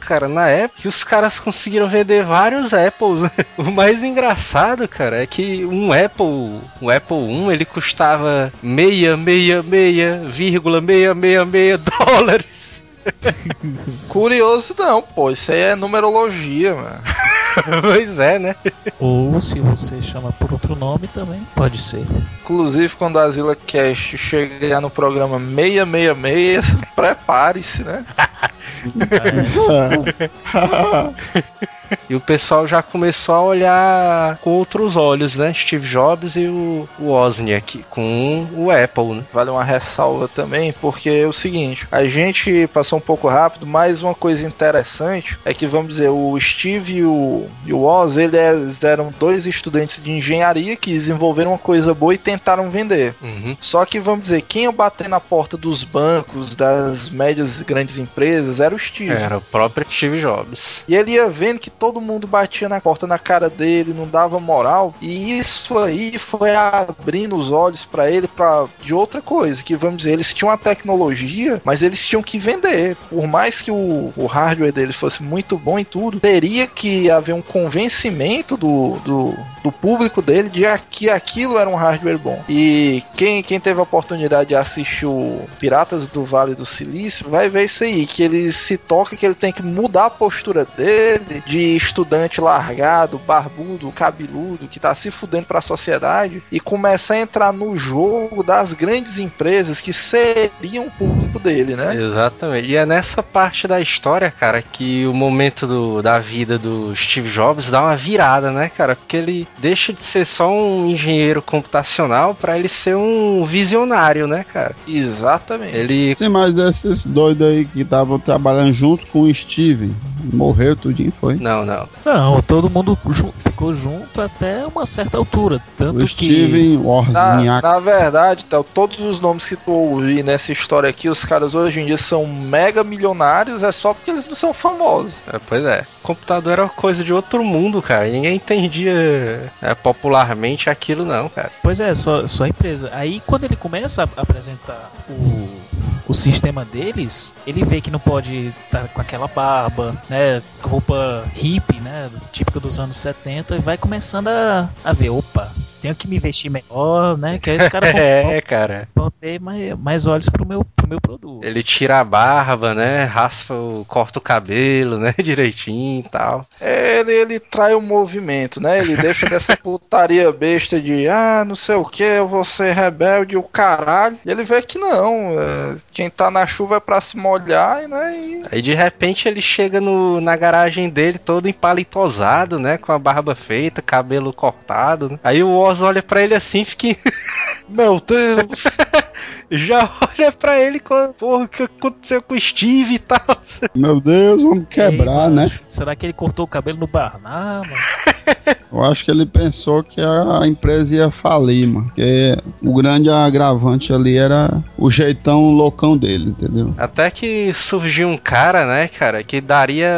cara, na época, que os caras conseguiram vender vários Apples. Né? O mais engraçado, cara, é que um Apple, um Apple 1, ele custava meia, meia, meia, vírgula, meia, meia, meia dólares. Curioso não, pô, isso aí é numerologia, mano. pois é, né? Ou se você chama por outro nome também, pode ser. Inclusive, quando a Zila Cast chegar no programa 666, prepare-se, né? e o pessoal já começou a olhar com outros olhos, né? Steve Jobs e o, o Wozniak com o Apple, né? Vale uma ressalva também, porque é o seguinte, a gente passou um pouco rápido, mas uma coisa interessante é que, vamos dizer, o Steve e o, e o Oz, eles eram dois estudantes de engenharia que desenvolveram uma coisa boa e tentaram vender. Uhum. Só que, vamos dizer, quem ia bater na porta dos bancos, das médias e grandes empresas, era o Steve. Era o próprio Steve Jobs. E ele ia vendo que todo mundo batia na porta na cara dele, não dava moral. E isso aí foi abrindo os olhos para ele para de outra coisa, que vamos dizer, eles tinham a tecnologia, mas eles tinham que vender. Por mais que o, o hardware deles fosse muito bom e tudo, teria que haver um convencimento do, do, do público dele de que aquilo era um hardware bom. E quem, quem teve a oportunidade de assistir o Piratas do Vale do Silício vai ver isso aí, que ele se toca que ele tem que mudar a postura dele de estudante largado, barbudo, cabeludo, que tá se fudendo pra sociedade e começar a entrar no jogo das grandes empresas que seriam o público dele, né? Exatamente. E é nessa parte da história, cara, que o momento do, da vida do Steve Jobs dá uma virada, né, cara? Porque ele deixa de ser só um engenheiro computacional para ele ser um visionário, né, cara? Exatamente. Ele Sim, mas esses doidos aí que estavam trabalhando junto com o Steve, morreu tudinho, foi? Não, não. Não, todo mundo ju- ficou junto até uma certa altura. Tanto O Steve Na, Wozniak. na verdade, Théo, todos os nomes que tu ouvi nessa história aqui, os caras hoje em dia são mega milionários, é só porque eles não são famosos. É, pois é. Computador era coisa de outro mundo, cara. Ninguém entendia é, popularmente aquilo, não, cara. que. Pois é, só, só a empresa. Aí quando ele começa a apresentar o, o sistema deles, ele vê que não pode estar com aquela barba, né? Roupa hippie, né? Típica dos anos 70, e vai começando a, a ver, opa. Tenho que me vestir melhor, né? Que aí os caras vão, É, cara. vão ter mais, mais olhos pro meu, meu produto. Ele tira a barba, né? Raspa, o, corta o cabelo, né? Direitinho e tal. Ele, ele trai o movimento, né? Ele deixa dessa putaria besta de ah, não sei o que, eu vou ser rebelde, o caralho. E ele vê que não. é, quem tá na chuva é pra se molhar, né? E Aí de repente ele chega no, na garagem dele todo empalitosado, né? Com a barba feita, cabelo cortado. né? Aí o Oz olha pra ele assim, fica. Meu Deus! Já olha pra ele com. Porra, o que aconteceu com o Steve e tal. Meu Deus, vamos quebrar, Ei, né? Será que ele cortou o cabelo no Barná, mano? Eu acho que ele pensou que a empresa ia falir, mano. Porque o grande agravante ali era o jeitão loucão dele, entendeu? Até que surgiu um cara, né, cara, que daria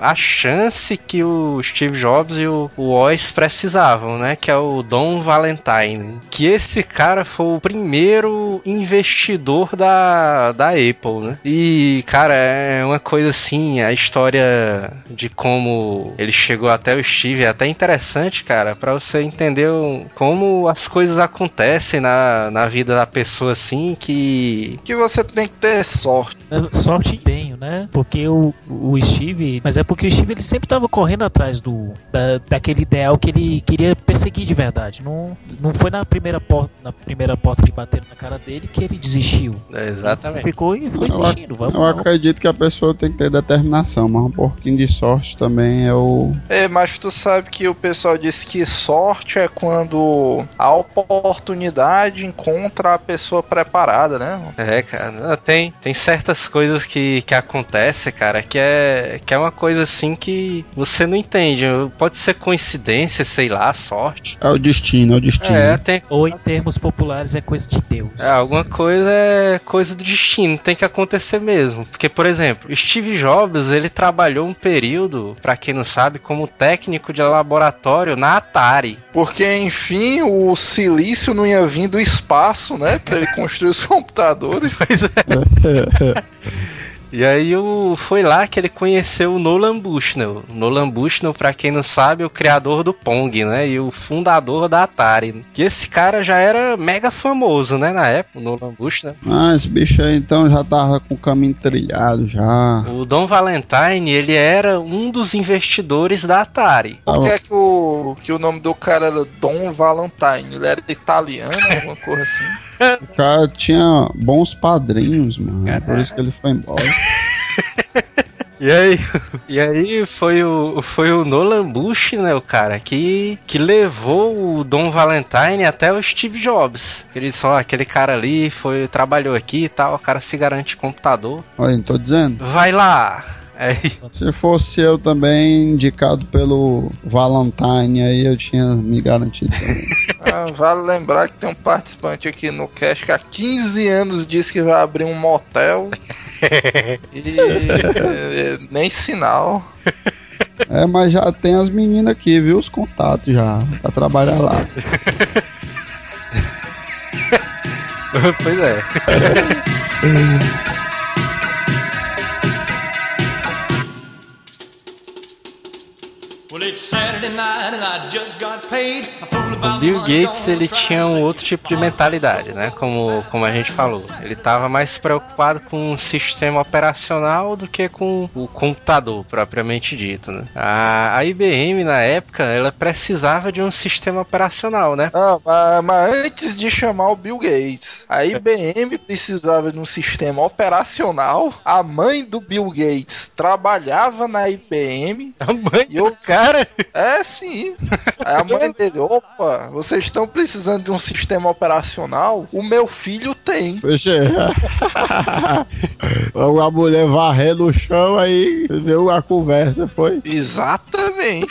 a chance que o Steve Jobs e o, o Oz precisavam, né? Que é o Don Valentine. Que esse cara foi o primeiro investidor da, da Apple, né? E, cara, é uma coisa assim, a história de como ele chegou até o Steve é até interessante, cara, para você entender como as coisas acontecem na, na vida da pessoa assim que que você tem que ter sorte. Sorte e empenho, né? Porque o, o Steve. Mas é porque o Steve ele sempre tava correndo atrás do da, daquele ideal que ele queria perseguir de verdade. Não, não foi na primeira porta, na primeira porta que bateram na cara dele que ele desistiu. É, exatamente. Ele ficou e foi insistindo. Vamos, eu acredito que a pessoa tem que ter determinação, mas um pouquinho de sorte também é o. É, mas tu sabe que o pessoal disse que sorte é quando a oportunidade encontra a pessoa preparada, né? É, cara, tem, tem certas coisas que, que acontecem, cara, que é, que é uma coisa assim que você não entende. Pode ser coincidência, sei lá, sorte. É o destino, é o destino. É, tem. Ou em termos populares é coisa de Deus. É, alguma coisa é coisa do destino, tem que acontecer mesmo. Porque, por exemplo, Steve Jobs, ele trabalhou um período, pra quem não sabe, como técnico de laboratório na Atari. Porque, enfim, o silício não ia vir do espaço, né? Pra ele construir os computadores. Pois é. E aí o, foi lá que ele conheceu o Nolan Bushnell. Nolan Bushnell, pra quem não sabe, é o criador do Pong, né? E o fundador da Atari. Que esse cara já era mega famoso, né? Na época, o Nolan Bushnell. Ah, esse bicho aí então já tava com o caminho trilhado já. O Don Valentine, ele era um dos investidores da Atari. Por que é que o, que o nome do cara era Dom Valentine? Ele era italiano, alguma coisa assim? O cara tinha bons padrinhos, mano. É por isso que ele foi embora. E aí, e aí foi o, foi o Nolan Bush, né, o cara, que, que levou o Don Valentine até o Steve Jobs. Ele só, aquele cara ali, foi, trabalhou aqui e tal, o cara se garante computador. Olha, não tô dizendo. Vai lá! Aí, Se fosse eu também indicado pelo Valentine, aí eu tinha me garantido. Ah, vale lembrar que tem um participante aqui no cast que há 15 anos disse que vai abrir um motel. e é, nem sinal. É, mas já tem as meninas aqui, viu? Os contatos já, pra trabalhar lá. pois é. O Bill Gates ele tinha um outro tipo de mentalidade, né? Como, como a gente falou. Ele estava mais preocupado com o sistema operacional do que com o computador propriamente dito, né? A, a IBM na época ela precisava de um sistema operacional, né? Ah, mas, mas antes de chamar o Bill Gates, a IBM precisava de um sistema operacional. A mãe do Bill Gates trabalhava na IBM. A mãe E do cara. É sim. Aí a mãe dele, opa, vocês estão precisando de um sistema operacional? O meu filho tem. Poxa, Logo a mulher varrendo o chão, aí viu a conversa, foi? Exatamente.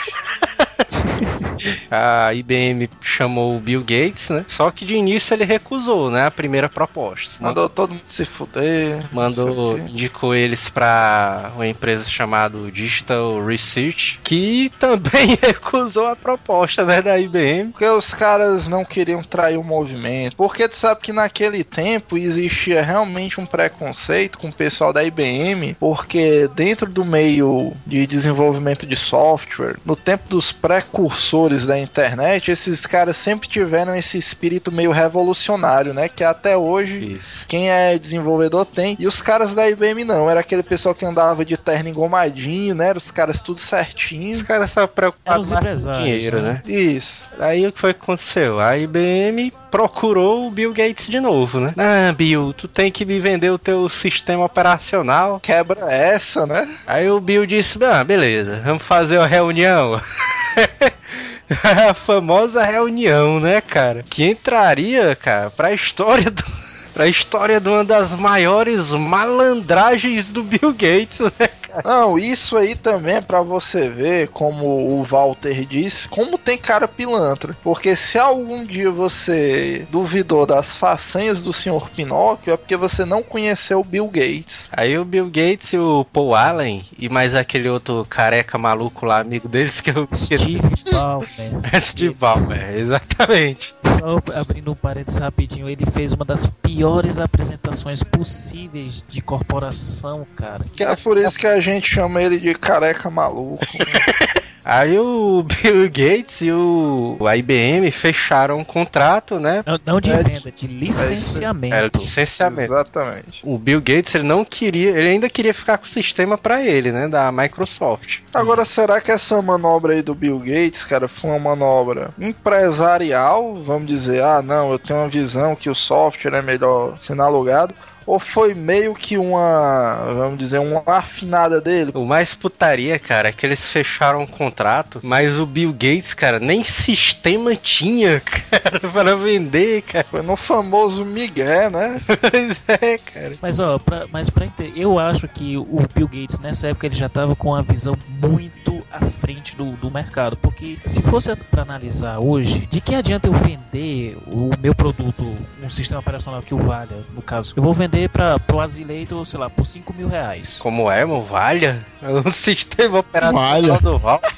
A IBM chamou o Bill Gates, né? Só que de início ele recusou, né? A primeira proposta. Mandou todo mundo se fuder. Mandou, indicou eles pra uma empresa chamada Digital Research, que também recusou a proposta né, da IBM. Porque os caras não queriam trair o movimento. Porque tu sabe que naquele tempo existia realmente um preconceito com o pessoal da IBM, porque dentro do meio de desenvolvimento de software, no tempo dos precursores da internet, esses caras sempre tiveram esse espírito meio revolucionário, né? Que até hoje Isso. quem é desenvolvedor tem. E os caras da IBM não. Era aquele pessoal que andava de terno engomadinho, né? Era os caras tudo certinho. Os caras estavam preocupados mais com dinheiro, né? né? Isso. Aí o que foi que aconteceu? A IBM procurou o Bill Gates de novo, né? Ah, Bill, tu tem que me vender o teu sistema operacional. Quebra essa, né? Aí o Bill disse: Ah, beleza, vamos fazer uma reunião. a famosa reunião, né, cara? Que entraria, cara, pra história do. Pra história de uma das maiores malandragens do Bill Gates, né? Não, isso aí também é pra você ver, como o Walter disse, como tem cara pilantra. Porque se algum dia você duvidou das façanhas do Sr. Pinóquio, é porque você não conheceu o Bill Gates. Aí o Bill Gates e o Paul Allen e mais aquele outro careca maluco lá, amigo deles, que eu Steve Ballmer. Steve Ballmer, exatamente. Só abrindo um parênteses rapidinho, ele fez uma das piores apresentações possíveis de corporação, cara. É por isso que a gente chama ele de careca maluco. Aí o Bill Gates e o a IBM fecharam um contrato, né? Não, não de É, venda, de licenciamento. É, licenciamento. Exatamente. O Bill Gates ele não queria, ele ainda queria ficar com o sistema pra ele, né, da Microsoft. Agora, será que essa manobra aí do Bill Gates, cara, foi uma manobra empresarial? Vamos dizer, ah, não, eu tenho uma visão que o software é melhor sendo alugado. Ou foi meio que uma, vamos dizer, uma afinada dele? O mais putaria, cara, é que eles fecharam um contrato, mas o Bill Gates, cara, nem sistema tinha, cara, para vender, cara. Foi no famoso Miguel, né? Pois é, cara. Mas ó, pra, mas pra entender, eu acho que o Bill Gates nessa época ele já tava com uma visão muito à frente do, do mercado. Porque se fosse pra analisar hoje, de que adianta eu vender o meu produto, um sistema operacional que o valha, no caso, eu vou vender para pro Azileito, sei lá, por 5 mil reais. Como é, mano? Valha? É um sistema operacional Valha. do Val.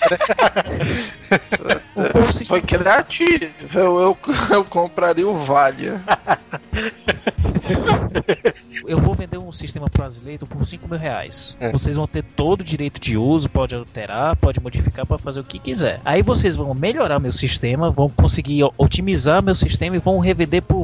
O, o sistema Foi criativo. Eu, eu, eu compraria o Valia. eu vou vender um sistema pro Azileito por 5 mil reais. É. Vocês vão ter todo o direito de uso, pode alterar, pode modificar, pode fazer o que quiser. Aí vocês vão melhorar meu sistema, vão conseguir o- otimizar meu sistema e vão revender por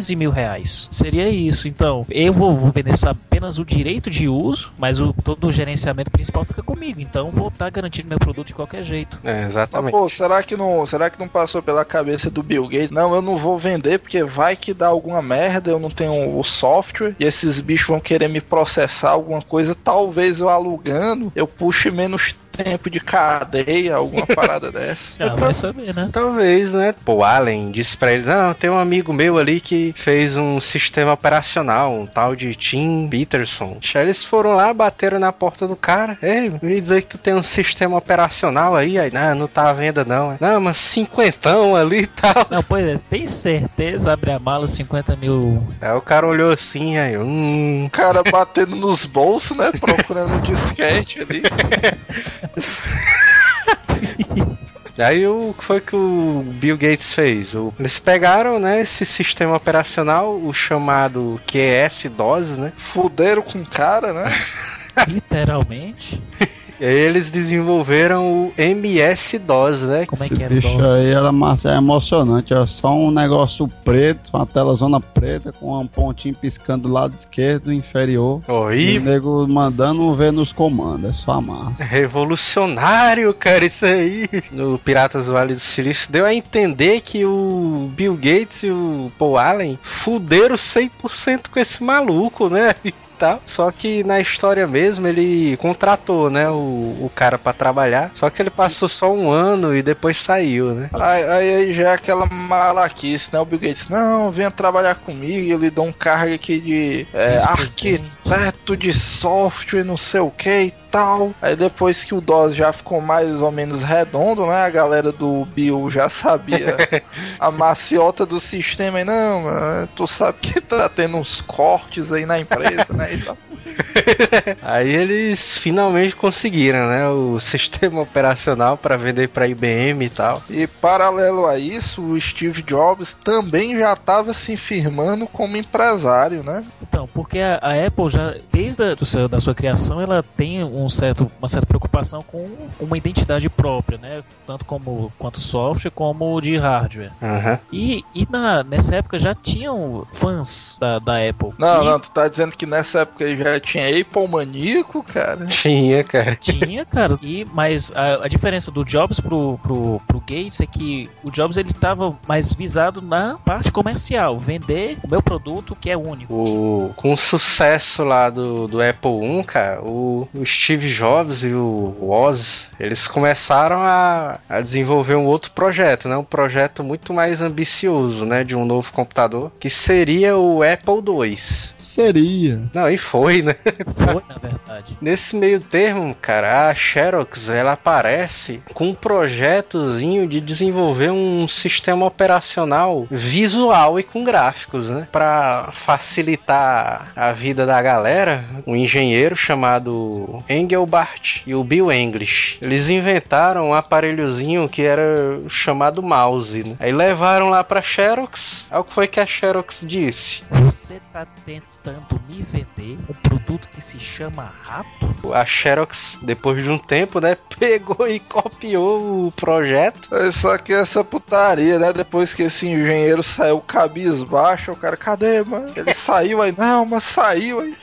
15 mil reais. Seria isso. Então, eu vou, vou vender só apenas o direito de uso, mas o, todo o gerenciamento principal fica comigo. Então, vou estar garantindo meu produto de qualquer jeito. É, Mas, exatamente. pô, será que, não, será que não passou pela cabeça do Bill Gates? Não, eu não vou vender porque vai que dá alguma merda, eu não tenho o software e esses bichos vão querer me processar alguma coisa. Talvez eu alugando, eu puxe menos tempo de cadeia, alguma parada dessa. Ah, vai saber, né? Talvez, né? Pô, o Allen disse pra ele: Não, tem um amigo meu ali que fez um sistema operacional, um tal de Tim Peterson. Eles foram lá, bateram na porta do cara. Ei, me diz aí que tu tem um sistema operacional aí. Aí, não, não tá à venda não. Não, mas cinquentão ali e tal. Não, pois é, tem certeza, abre a mala, 50 mil. Aí o cara olhou assim, aí, hum. O cara batendo nos bolsos, né? Procurando um disquete ali. Aí o que foi que o Bill Gates fez? O- eles pegaram, né, esse sistema operacional, o chamado QS-DOS, né? Fuderam com o cara, né? Literalmente. E aí eles desenvolveram o MS-DOS, né? Como é Esse que era o bicho DOS? aí era massa, é emocionante. É só um negócio preto, uma telazona preta com um pontinho piscando do lado esquerdo inferior. E o nego mandando ver nos comandos. É só a massa. Revolucionário, cara, isso aí. No Piratas do Vale do Silício deu a entender que o Bill Gates e o Paul Allen fuderam 100% com esse maluco, né? Tal. Só que na história mesmo ele contratou, né, o, o cara pra trabalhar. Só que ele passou só um ano e depois saiu, né? Aí, aí, aí já é aquela malaquice, né? O Bill Gates, não, venha trabalhar comigo, ele dá um cargo aqui de é, Vice-presidente. Arquiteto de software, não sei o que e tal. Aí depois que o DOS já ficou mais ou menos redondo, né? A galera do Bill já sabia a maciota do sistema. E não, mano, tu sabe que tá tendo uns cortes aí na empresa, né? E tal. Aí eles finalmente conseguiram, né, o sistema operacional para vender para IBM e tal. E paralelo a isso, o Steve Jobs também já estava se firmando como empresário, né? Então, porque a, a Apple já, desde a do seu- da sua criação, ela tem um certo, uma certa preocupação com uma identidade própria, né? Tanto como quanto software como de hardware. Aham. E, e na, nessa época já tinham fãs da, da Apple. Não, E não, tu tá dizendo que nessa época aí já tinha Apple maníaco, cara? Tinha, cara. Tinha, cara. E, mas a, a diferença do Jobs pro, pro, pro Gates é que o Jobs ele tava mais visado na parte comercial, vender o meu produto que é único. O, com o sucesso lá do, do Apple I, cara, o, o Steve Jobs e o Woz, eles começaram a, a desenvolver um outro projeto, né? Um projeto muito mais ambicioso, né? De um novo computador, que seria o Apple II. Seria. Não, e foi, né? Foi, na verdade. Nesse meio termo, cara, a Xerox ela aparece com um projetozinho de desenvolver um sistema operacional visual e com gráficos, né? Para facilitar a vida da galera, um engenheiro chamado Engelbart e o Bill English. Eles inventaram um aparelhozinho que era chamado mouse, né? Aí levaram lá para Xerox. Aí o que foi que a Xerox disse? Você tá tentando tentando me vender um produto que se chama rato? A Xerox, depois de um tempo, né, pegou e copiou o projeto. É só que essa putaria, né? Depois que esse engenheiro saiu cabisbaixo, o cara, cadê, mano? Ele saiu aí, não, mas saiu aí.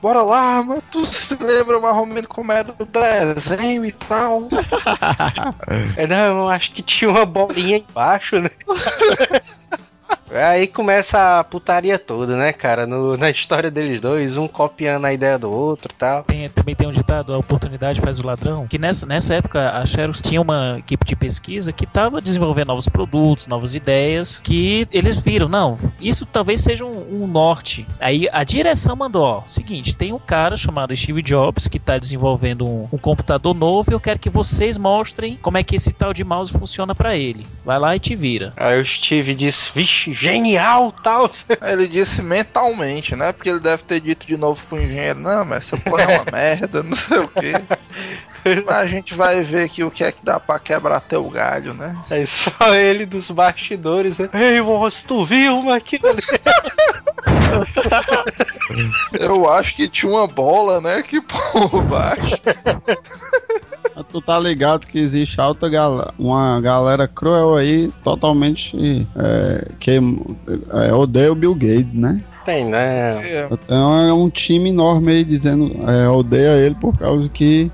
Bora lá, mano. Tu se lembra mais ou menos como era o desenho e tal? É, não, eu acho que tinha uma bolinha embaixo, né? Aí começa a putaria toda, né, cara? No- na história deles dois, um copiando a ideia do outro e tal. Tem- também tem um ditado, a oportunidade faz o ladrão, que nessa, nessa época a Xerox tinha uma equipe de pesquisa que estava desenvolvendo novos produtos, novas ideias, que eles viram, não, isso talvez seja um, um norte. Aí a direção mandou, ó, seguinte, tem um cara chamado Steve Jobs que está desenvolvendo um, um computador novo e eu quero que vocês mostrem como é que esse tal de mouse funciona para ele. Vai lá e te vira. Aí o Steve disse, vixe, genial, tal. Ele disse mentalmente, né? Porque ele deve ter dito de novo pro engenheiro, não, mas essa porra é uma merda, não sei o quê. Mas a gente vai ver aqui o que é que dá pra quebrar teu galho, né? Aí só ele dos bastidores, né? Ei, moço, tu viu uma ali? Eu acho que tinha uma bola, né? Que por baixo. Tu tá ligado que existe alta gal uma galera cruel aí, totalmente é, que é, odeia o Bill Gates, né? Tem, né? É, Então é um time enorme aí dizendo é, odeia ele por causa que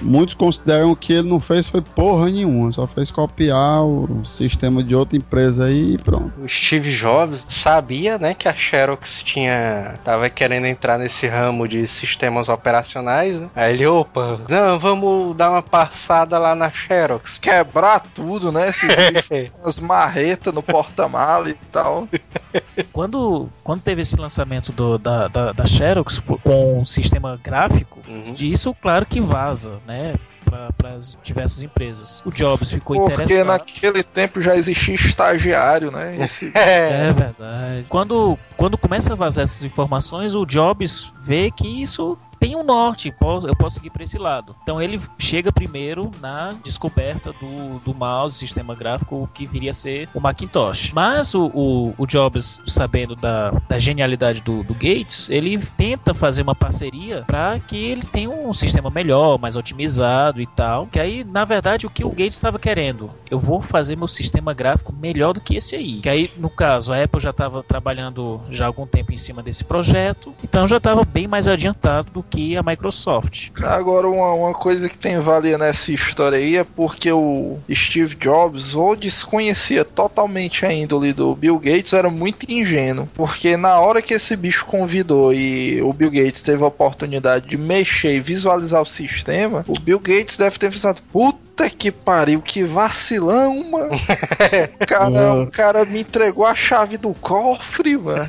muitos consideram que ele não fez foi porra nenhuma, só fez copiar o sistema de outra empresa aí e pronto. O Steve Jobs sabia, né, que a Xerox tinha tava querendo entrar nesse ramo de sistemas operacionais, né? Aí ele, opa, não, vamos dar uma passada lá na Xerox. quebrar tudo, né? Esses bichos, umas marretas no porta-mala e tal. Quando, quando teve esse lançamento do- da, da, da Xerox com um sistema gráfico, Uhum. disso claro que vaza, né? Para as diversas empresas. O Jobs ficou Porque interessado. naquele tempo já existia estagiário, né? Esse- É, É verdade. Quando, quando começa a vazar essas informações, o Jobs vê que isso tem um norte, eu posso seguir para esse lado. Então ele chega primeiro na descoberta do, do mouse, sistema gráfico, que viria a ser o Macintosh. Mas o, o, o Jobs, sabendo da, da genialidade do, do Gates, ele tenta fazer uma parceria para que ele tenha um sistema melhor, mais otimizado e tal. Que aí, na verdade, o que o Gates estava querendo, eu vou fazer meu sistema gráfico melhor do que esse aí. Que aí, no caso, a Apple já estava trabalhando já há algum tempo em cima desse projeto, então já estava bem mais adiantado do que a Microsoft. Agora, uma, uma coisa que tem valia nessa história aí é porque o Steve Jobs ou desconhecia totalmente a índole do Bill Gates, era muito ingênuo. Porque na hora que esse bicho convidou e o Bill Gates teve a oportunidade de mexer e visualizar o sistema, o Bill Gates deve ter pensado, puta que pariu, que vacilão, mano. O cara, o cara me entregou a chave do cofre, mano.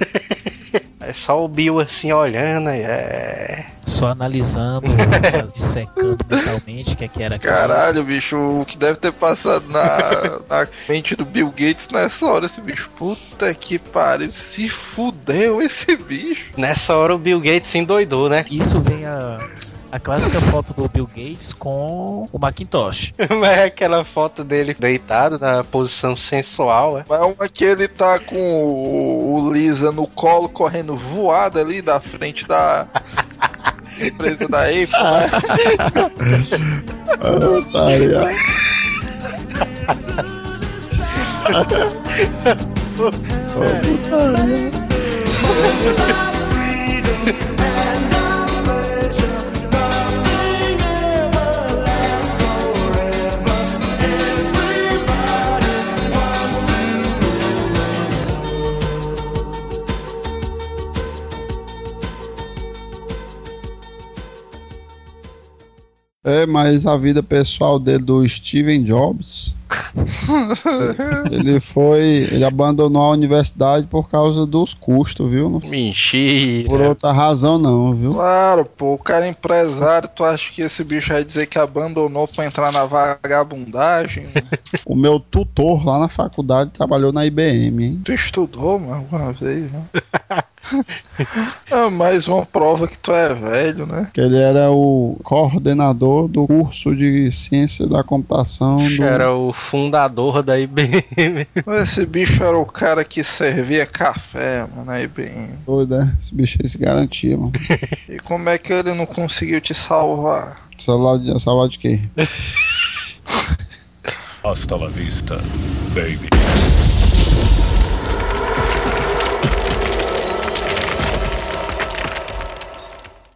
é só o Bill assim olhando, e é. Só analisando, dissecando mentalmente o que, é que era aquilo. Caralho, bicho, o que deve ter passado na, na mente do Bill Gates nessa hora, esse bicho. Puta que pariu, se fudeu esse bicho. Nessa hora o Bill Gates se endoidou, né? Isso vem a, a clássica foto do Bill Gates com o Macintosh. Mas é aquela foto dele deitado na posição sensual, é. Mas uma que ele tá com o, o Lisa no colo, correndo voado ali da frente da empresa da Apple, né? Otário. É, mas a vida pessoal dele do Steven Jobs, ele foi, ele abandonou a universidade por causa dos custos, viu? Foi por Mentira. outra razão não, viu? Claro, pô, o cara é empresário, tu acha que esse bicho vai dizer que abandonou pra entrar na vagabundagem? O meu tutor lá na faculdade trabalhou na IBM, hein? Tu estudou, mano, alguma vez, né? é mais uma prova que tu é velho, né? Que ele era o coordenador do curso de ciência da computação. Do... Era o fundador da IBM. Esse bicho era o cara que servia café, mano, na IBM. Doido, né? Esse bicho aí se garantia, mano. E como é que ele não conseguiu te salvar? Salvar de, salvar de quê? Hasta la vista, baby.